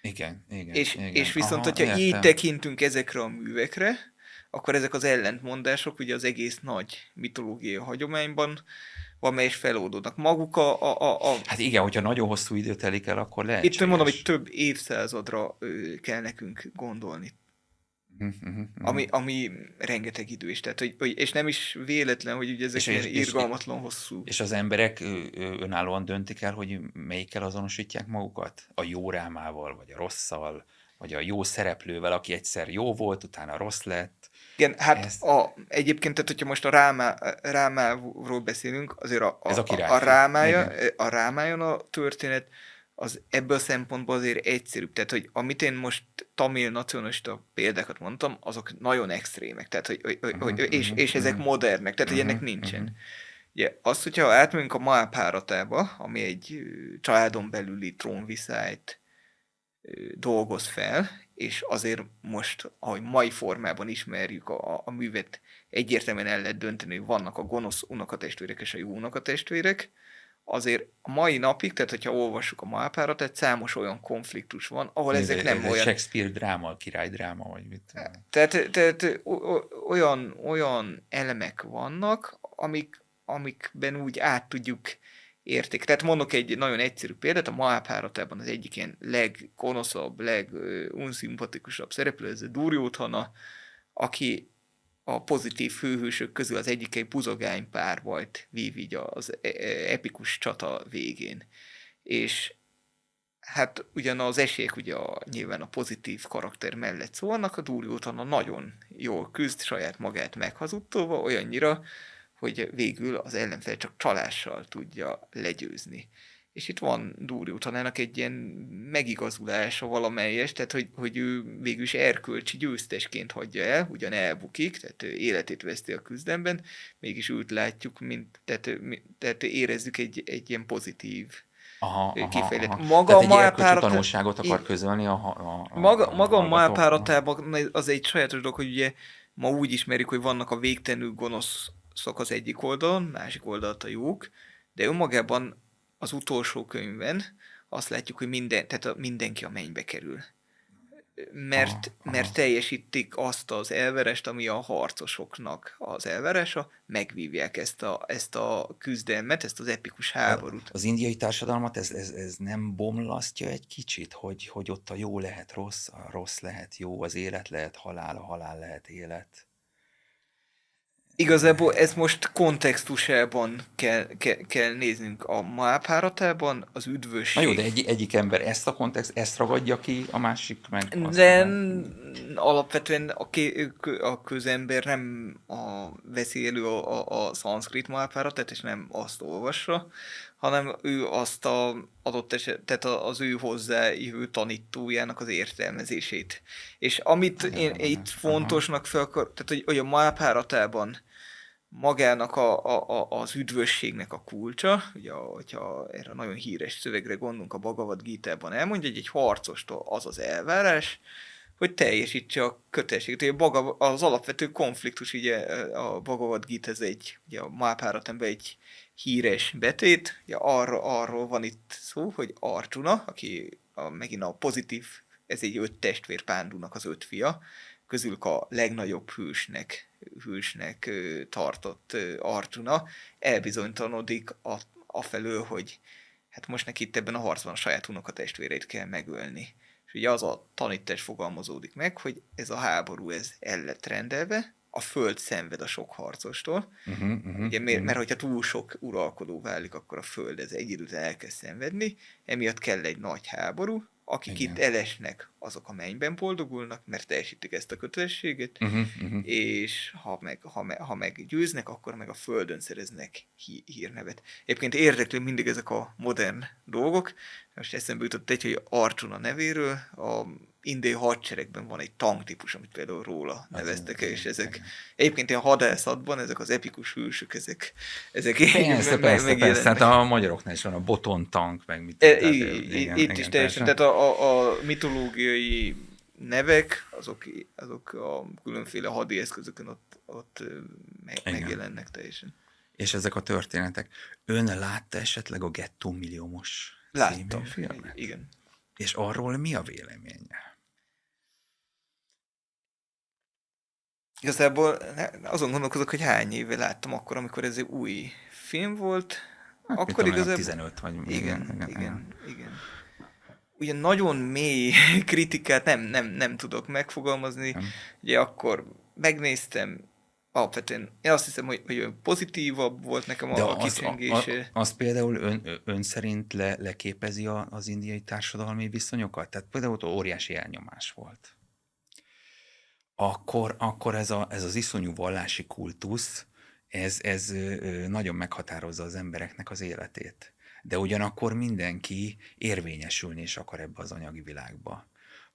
igen, igen. És, igen. és viszont, Aha, hogyha értem. így tekintünk ezekre a művekre, akkor ezek az ellentmondások ugye az egész nagy mitológiai hagyományban valamelyes feloldódnak. Maguk a... a, a, a Hát igen, hogyha nagyon hosszú idő telik el, akkor lehet. itt mondom, hogy több évszázadra kell nekünk gondolni, Uh-huh, uh-huh, ami, ami rengeteg idő is. Tehát, hogy, hogy, és nem is véletlen, hogy ugye ezek És- ilyen és- és- irgalmatlan hosszú. És az emberek önállóan döntik el, hogy melyikkel azonosítják magukat? A jó rámával, vagy a rosszal, vagy a jó szereplővel, aki egyszer jó volt, utána rossz lett. Igen, hát Ezt- a, egyébként, tehát hogyha most a rámá, rámáról beszélünk, azért a, a, Ez a a, király. a, rámája, Igen. a rámájon a történet, az ebből a szempontból azért egyszerűbb. Tehát, hogy amit én most tamil nacionalista példákat mondtam, azok nagyon extrémek. Tehát, hogy, hogy, Mhm, hogy, és, mhm, és ezek mhm. modernek, tehát, hogy ennek nincsen. mhm. Ugye, azt, hogyha átmegyünk a Mahabharatába, ami egy családon belüli trónviszályt dolgoz fel, és azért most, ahogy mai formában ismerjük a, a művet, egyértelműen el lehet dönteni, hogy vannak a gonosz unokatestvérek és a jó unokatestvérek, azért a mai napig, tehát hogyha olvassuk a Mahabharatát, számos olyan konfliktus van, ahol ezek Ez- nem ez olyan Shakespeare dráma, a király dráma, vagy mit tudom. tehát, tehát olyan, olyan elemek vannak, amik, amikben úgy át tudjuk érték. Tehát mondok egy nagyon egyszerű példát, a Mahabharatában az egyik ilyen leggonoszabb, legunszimpatikusabb szereplő, ez a Duryodhana, aki a pozitív főhősök közül az egyik egy buzogány párbajt vív így az e- e- epikus csata végén. És hát ugyan az esélyek ugye a, nyilván a pozitív karakter mellett szólnak, a Duryodhana nagyon jól küzd, saját magát meghazudtolva, olyannyira, hogy végül az ellenfel csak csalással tudja legyőzni. És itt van Duryodhanának egy ilyen megigazulása valamelyes, tehát hogy, hogy ő végül is erkölcsi győztesként hagyja el, ugyan elbukik, tehát életét veszti a küzdemben, mégis őt látjuk, mint, tehát, tehát érezzük egy, egy ilyen pozitív aha, kifejlett. Aha, Maga Tehát egy Malpárat... tanulságot akar közölni a, a, a Maga, maga a Malpáratában az egy sajátos dolog, hogy ugye ma úgy ismerjük, hogy vannak a végtelenül gonoszok az egyik oldalon, másik oldalt a jók, de önmagában az utolsó könyvben azt látjuk, hogy minden, tehát a, mindenki a mennybe kerül mert, mert teljesítik azt az elverest, ami a harcosoknak az elveresa, megvívják ezt a, ezt a küzdelmet, ezt az epikus háborút. Az indiai társadalmat ez, ez, ez nem bomlasztja egy kicsit, hogy, hogy ott a jó lehet rossz, a rossz lehet jó, az élet lehet halál, a halál lehet élet? Igazából ez most kontextusában kell, kell, kell néznünk a Mahabharatában, az üdvösség. Na jó, de egy, egyik ember ezt a kontext, ezt ragadja ki, a másik meg... De alapvetően a, ké, a közember nem a, veszi elő a, a, a szanszkrit Mahabharatet, és nem azt olvassa, hanem ő azt a adott eset, tehát az ő hozzájövő tanítójának az értelmezését. És amit én itt fontosnak fel akar, tehát hogy, hogy a Mahabharatában magának a, a, a, az üdvösségnek a kulcsa, ugye, hogyha erre nagyon híres szövegre gondolunk, a Bhagavad Gita-ban elmondja, hogy egy harcostól az az elvárás, hogy teljesítse a kötelességet. Az alapvető konfliktus, ugye a Bhagavad Gita, ez egy, ugye a Mahabharatemben egy híres betét, ugye arra, arról van itt szó, hogy Arjuna, aki a, megint a pozitív, ez egy öt testvér Pándunak az öt fia, közülük a legnagyobb hősnek, hősnek tartott Arjuna, elbizonytalanodik a, afelől, hogy hát most neki itt ebben a harcban a saját unokatestvérét kell megölni. És ugye az a tanítás fogalmazódik meg, hogy ez a háború ez el lett rendelve, a föld szenved a sok harcostól. Uh-huh, uh-huh, Ugye, mert, uh-huh. mert hogyha túl sok uralkodó válik, akkor a föld ez egy időt elkezd szenvedni, emiatt kell egy nagy háború, akik Igen. itt elesnek, azok a mennyben boldogulnak, mert teljesítik ezt a kötelességet, uh-huh, uh-huh. és ha meg, ha, me, ha meg győznek, akkor meg a földön szereznek hí, hírnevet. Egyébként érdeklő mindig ezek a modern dolgok. Most eszembe jutott egy, hogy Arjuna nevéről, a indiai hadseregben van egy tanktípus, amit például róla neveztek el, és ezek egyébként ilyen hadászatban, ezek az epikus hősök, ezek, ezek persze, meg, persze, persze, hát a magyaroknál is van a boton tank, meg mit. E, tehát, igen, igen, itt igen, is teljesen, persze. tehát a, a, a mitológiai nevek, azok, azok a különféle hadi eszközökön ott, ott meg, megjelennek teljesen. És ezek a történetek. Ön látta esetleg a Gettó milliómos Láttam. Igen. És arról mi a véleménye? Igazából azon gondolkozok, hogy hány éve láttam akkor, amikor ez egy új film volt. Hát, akkor igazából... 15 vagy. Igen, igen, igen. igen. igen. Ugye nagyon mély (laughs) kritikát nem, nem, nem tudok megfogalmazni. Nem. Ugye akkor megnéztem, alapvetően én azt hiszem, hogy, hogy pozitívabb volt nekem De a az, kicsengése. Az, az például ön, ön szerint le, leképezi a, az indiai társadalmi viszonyokat? Tehát például óriási elnyomás volt akkor, akkor ez, a, ez az iszonyú vallási kultusz, ez, ez nagyon meghatározza az embereknek az életét. De ugyanakkor mindenki érvényesülni is akar ebbe az anyagi világba.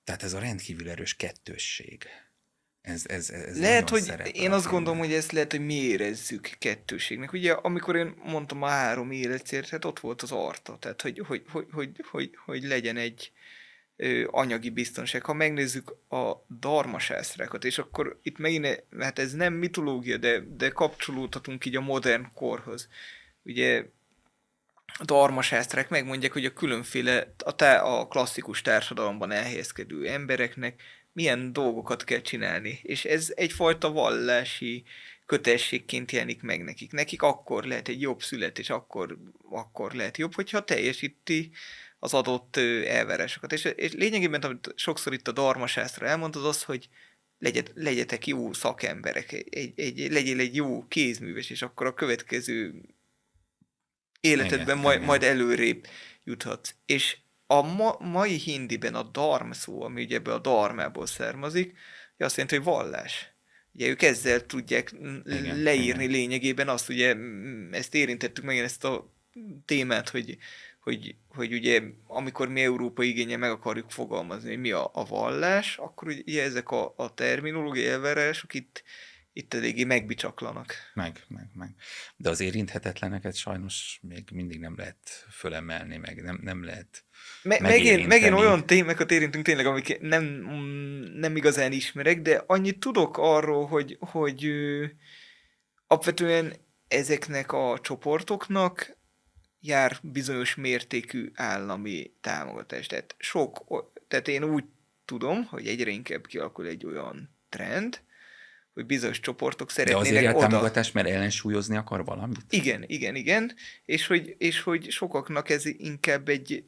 Tehát ez a rendkívül erős kettősség. Ez, ez, ez lehet, hogy én azt gondolom, hogy ezt lehet, hogy mi érezzük kettőségnek. Ugye, amikor én mondtam a három életcélt, hát ott volt az arta. Tehát, hogy, hogy, hogy, hogy, hogy, hogy legyen egy, anyagi biztonság. Ha megnézzük a darmasászrákat, és akkor itt megint, hát ez nem mitológia, de, de kapcsolódhatunk így a modern korhoz. Ugye a darmasásztrák megmondják, hogy a különféle, a, tá- a klasszikus társadalomban elhelyezkedő embereknek milyen dolgokat kell csinálni. És ez egyfajta vallási kötességként jelenik meg nekik. Nekik akkor lehet egy jobb születés, akkor, akkor lehet jobb, hogyha teljesíti az adott elvárásokat. És, és lényegében, amit sokszor itt a Darmasászra elmondod, az, hogy legyet, legyetek jó szakemberek, egy, egy, legyél egy jó kézműves, és akkor a következő életedben Igen, majd, igen. majd előrébb juthatsz. És a ma, mai hindiben a dharma szó, ami ugye ebből a darmából származik, azt jelenti, hogy vallás. Ugye ők ezzel tudják igen, leírni igen. lényegében azt, ugye ezt érintettük meg ezt a témát, hogy, hogy, hogy ugye amikor mi Európa igénye meg akarjuk fogalmazni, hogy mi a, a vallás, akkor ugye ezek a, a terminológiai elvárások itt, itt eléggé megbicsaklanak. Meg, meg, meg. De az érinthetetleneket sajnos még mindig nem lehet fölemelni, meg nem, nem lehet Me- megint, megint olyan témákat érintünk tényleg, amik nem, nem igazán ismerek, de annyit tudok arról, hogy, hogy ö, alapvetően ezeknek a csoportoknak jár bizonyos mértékű állami támogatás. Tehát sok, tehát én úgy tudom, hogy egyre inkább kialakul egy olyan trend, hogy bizonyos csoportok De azért szeretnének jár oda. támogatás, mert ellensúlyozni akar valamit? Igen, igen, igen, és hogy, és hogy sokaknak ez inkább egy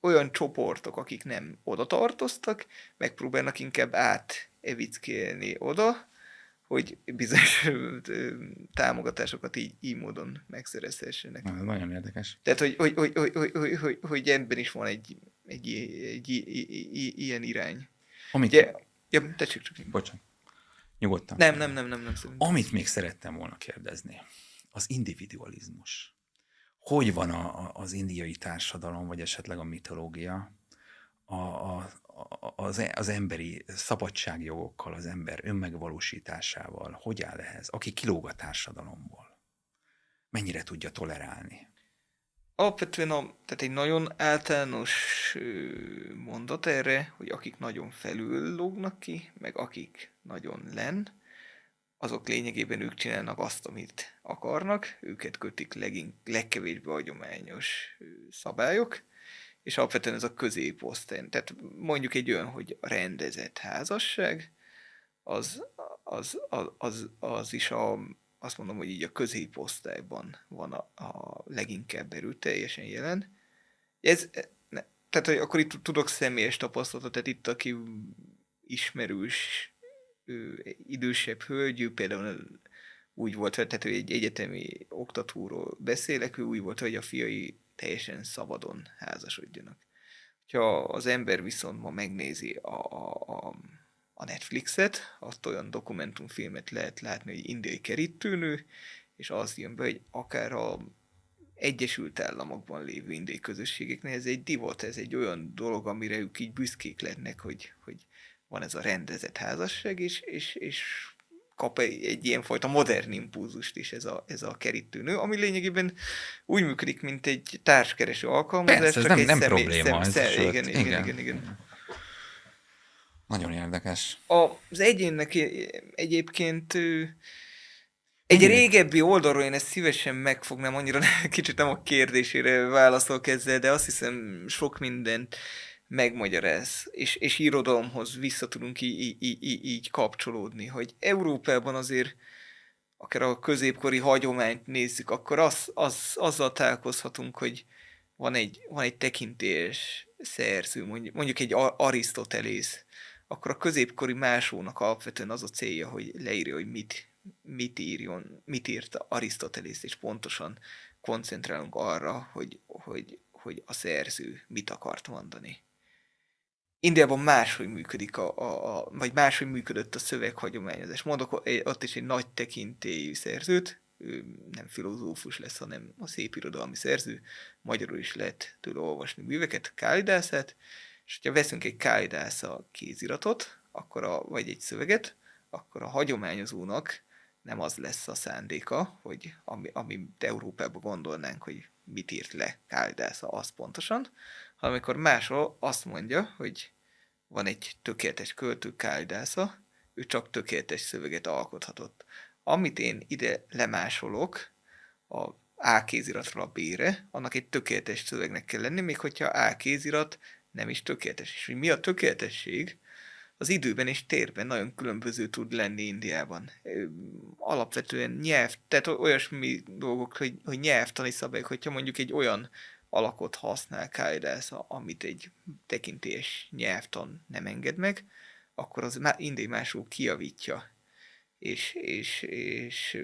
olyan csoportok, akik nem oda tartoztak, megpróbálnak inkább átevickélni oda, hogy bizonyos támogatásokat így, így módon megszerezhessenek. Na, ez nagyon érdekes. Tehát, hogy, hogy, hogy, hogy, hogy, hogy, hogy, hogy ebben is van egy, egy, egy, egy, ilyen irány. Amit, Ugye, ja, tessék csak. bocsánat, nyugodtan. Nem, nem, nem, nem, nem szerintem. Amit még szerettem volna kérdezni, az individualizmus. Hogy van a, a, az indiai társadalom, vagy esetleg a mitológia a, a- az, e- az emberi szabadságjogokkal, az ember önmegvalósításával? Hogy áll ehhez? Aki kilóg a társadalomból? Mennyire tudja tolerálni? Alapvetően a, tehát egy nagyon általános mondat erre, hogy akik nagyon felül lógnak ki, meg akik nagyon len, azok lényegében ők csinálnak azt, amit akarnak, őket kötik legink, legkevésbé hagyományos szabályok, és alapvetően ez a középosztály. Tehát mondjuk egy olyan, hogy a rendezett házasság, az, az, az, az, az is a, azt mondom, hogy így a középosztályban van a, a leginkább erőteljesen jelen. Ez, ne, tehát, hogy akkor itt tudok személyes tapasztalatot, tehát itt, aki ismerős, ő, idősebb hölgy, ő például úgy volt, tehát hogy egy egyetemi oktatóról beszélek, ő úgy volt, hogy a fiai teljesen szabadon házasodjanak. Ha az ember viszont ma megnézi a, a, a, Netflixet, azt olyan dokumentumfilmet lehet látni, hogy indiai kerítőnő, és az jön be, hogy akár a Egyesült Államokban lévő indiai közösségeknél ez egy divat, ez egy olyan dolog, amire ők így büszkék lennek, hogy, hogy van ez a rendezett házasság, és, és, és kap egy, egy ilyenfajta modern impulzust is ez a, ez a kerítőnő, ami lényegében úgy működik, mint egy társkereső alkalmazás. Persze, ez csak nem- egy nem személy- probléma, ez, szem, sőt, igen, igen, igen. igen, igen. Nagyon érdekes. Az egyénnek egyébként ö, egy régebbi oldalról én ezt szívesen megfognám, annyira (laughs) kicsit nem a kérdésére válaszolok ezzel, de azt hiszem sok mindent megmagyaráz, és, és irodalomhoz vissza tudunk így, így, így, így kapcsolódni, hogy Európában azért akár a középkori hagyományt nézzük, akkor az, az, azzal találkozhatunk, hogy van egy, van egy tekintélyes szerző, mondjuk, egy Ar- Arisztotelész, akkor a középkori másónak alapvetően az a célja, hogy leírja, hogy mit, mit írjon, mit írt Arisztotelész, és pontosan koncentrálunk arra, hogy, hogy, hogy a szerző mit akart mondani. Indiában máshogy működik, a, a, a, vagy máshogy működött a szöveghagyományozás. Mondok ott is egy nagy tekintélyű szerzőt, ő nem filozófus lesz, hanem a szép irodalmi szerző, magyarul is lehet tőle olvasni műveket, Kálidászát, és ha veszünk egy Kálidásza kéziratot, akkor a, vagy egy szöveget, akkor a hagyományozónak nem az lesz a szándéka, hogy ami, ami Európában gondolnánk, hogy mit írt le Kálidásza, az pontosan, hanem amikor máshol azt mondja, hogy van egy tökéletes költő Kálidásza, ő csak tökéletes szöveget alkothatott. Amit én ide lemásolok, a A kéziratról a B-re, annak egy tökéletes szövegnek kell lenni, még hogyha A kézirat nem is tökéletes. És hogy mi a tökéletesség, az időben és térben nagyon különböző tud lenni Indiában. Alapvetően nyelv, tehát olyasmi dolgok, hogy, hogy nyelvtani szabályok, hogyha mondjuk egy olyan alakot használ Kaidász, amit egy tekintélyes nyelvtan nem enged meg, akkor az má- indiai másul kiavítja, és, és, és,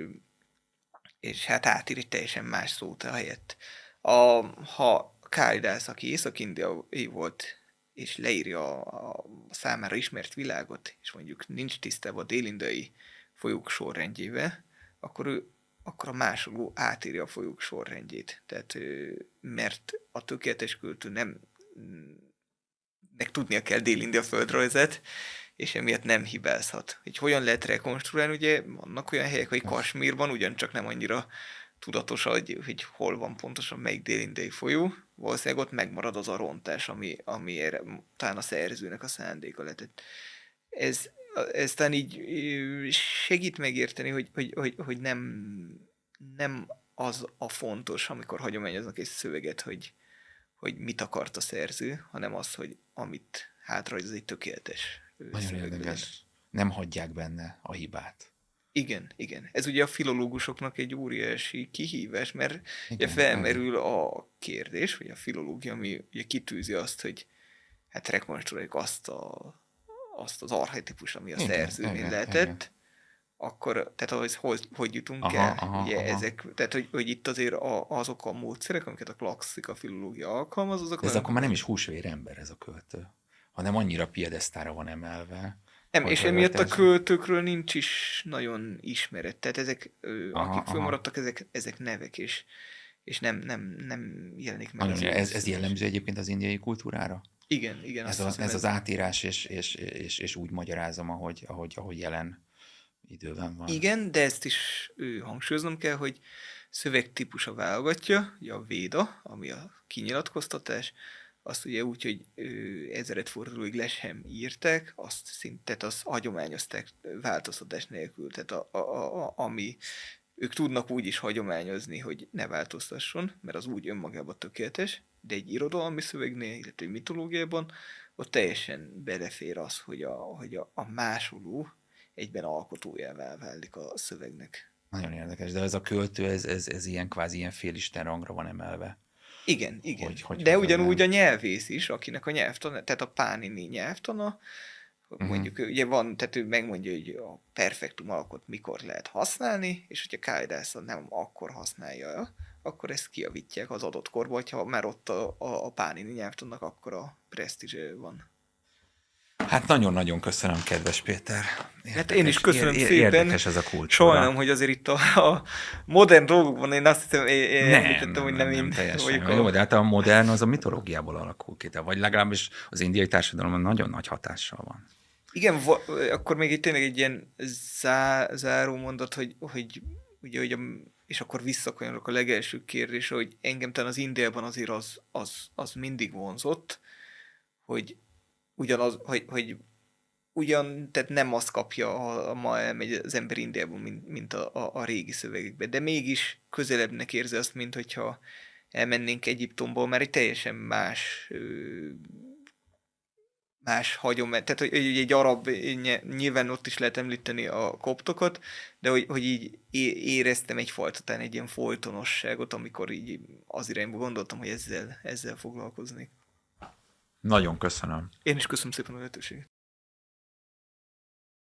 és hát átír egy teljesen más szót a helyett. A, ha Kálidász, aki észak-indiai volt, és leírja a számára ismert világot, és mondjuk nincs tisztában a délindai folyók sorrendjével, akkor ő akkor a másoló átírja a folyók sorrendjét. Tehát, mert a tökéletes költő nem meg tudnia kell Dél-India földrajzát, és emiatt nem hibázhat. Hogy hogyan lehet rekonstruálni, ugye vannak olyan helyek, hogy Kasmírban ugyancsak nem annyira tudatos, hogy, hogy hol van pontosan melyik dél folyó, valószínűleg ott megmarad az a rontás, ami, ami erre, talán a szerzőnek a szándéka lett. Ez, ez talán így segít megérteni, hogy, hogy, hogy, hogy nem, nem az a fontos, amikor hagyományoznak egy szöveget, hogy, hogy mit akart a szerző, hanem az, hogy amit hátrajz, egy tökéletes Nagyon érdekes. Nem hagyják benne a hibát. Igen, igen. Ez ugye a filológusoknak egy óriási kihívás, mert igen, ugye felmerül igen. a kérdés, vagy a filológia, ami ugye kitűzi azt, hogy hát rekonstruáljuk azt, a, azt az archetípus, ami a igen, szerzőnél igen, lehetett, igen. akkor, tehát hogy, hogy, hogy jutunk aha, el, aha, ugye aha. ezek, tehát hogy, hogy itt azért a, azok a módszerek, amiket a klasszika filológia alkalmaz, azok... De ez akkor már nem is húsvér ember ez a költő, hanem annyira piedesztára van emelve, nem, és emiatt a költőkről nincs is nagyon ismeret. Tehát ezek, aha, akik fölmaradtak, ezek, ezek nevek, és, és nem, nem, nem jelenik meg. Nagyon, ez, ez jellemző egyébként az indiai kultúrára? Igen, igen. Ez, az, ez az átírás, és, és, és, és úgy magyarázom, ahogy, ahogy, ahogy jelen időben van. Igen, de ezt is ő, hangsúlyoznom kell, hogy szövegtípusa válogatja, ugye a véda, ami a kinyilatkoztatás, azt ugye úgy, hogy ezeret fordulóig le sem írták, azt szintet az hagyományozták változtatás nélkül, tehát a, a, a, ami ők tudnak úgy is hagyományozni, hogy ne változtasson, mert az úgy önmagában tökéletes, de egy irodalmi szövegnél, illetve egy mitológiában, ott teljesen belefér az, hogy a, hogy a, a másoló egyben alkotójává válik a szövegnek. Nagyon érdekes, de ez a költő, ez, ez, ez ilyen kvázi ilyen félisten rangra van emelve. Igen, igen. Hogy, hogy De ugyanúgy nem. a nyelvész is, akinek a nyelvtana, tehát a Pánini nyelvtana, uh-huh. mondjuk ugye van, tehát ő megmondja, hogy a perfektum alkot mikor lehet használni, és hogyha Kálidász nem akkor használja, akkor ezt kiavítják az adott korba, hogyha már ott a, a, a Pánini nyelvtannak akkor a presztízse van. Hát nagyon-nagyon köszönöm, kedves Péter. Érdekes, hát én is köszönöm ér, szépen. Érdekes ez a kultúra. Sajnálom, hogy azért itt a, a modern dolgokban én azt hiszem, én, én nem, említettem, hogy nem, nem én teljesen. A... Jó, de hát a modern az a mitológiából alakul ki, vagy legalábbis az indiai társadalomban nagyon nagy hatással van. Igen, akkor még egy tényleg egy ilyen zá- záró mondat, hogy, hogy ugye, hogy a, és akkor visszakanyarok a legelső kérdésre, hogy engem talán az Indiában azért az, az, az mindig vonzott, hogy ugyanaz, hogy, hogy ugyan, tehát nem azt kapja, ha ma elmegy az ember Indiában, mint, mint a, a, a régi szövegekben, de mégis közelebbnek érzi azt, mint hogyha elmennénk Egyiptomból, mert egy teljesen más más hagyomány, tehát hogy, hogy egy arab, nyilván ott is lehet említeni a koptokat, de hogy, hogy így éreztem egyfajta egy ilyen folytonosságot, amikor így az irányba gondoltam, hogy ezzel, ezzel foglalkoznék. Nagyon köszönöm. Én is köszönöm szépen a lehetőséget.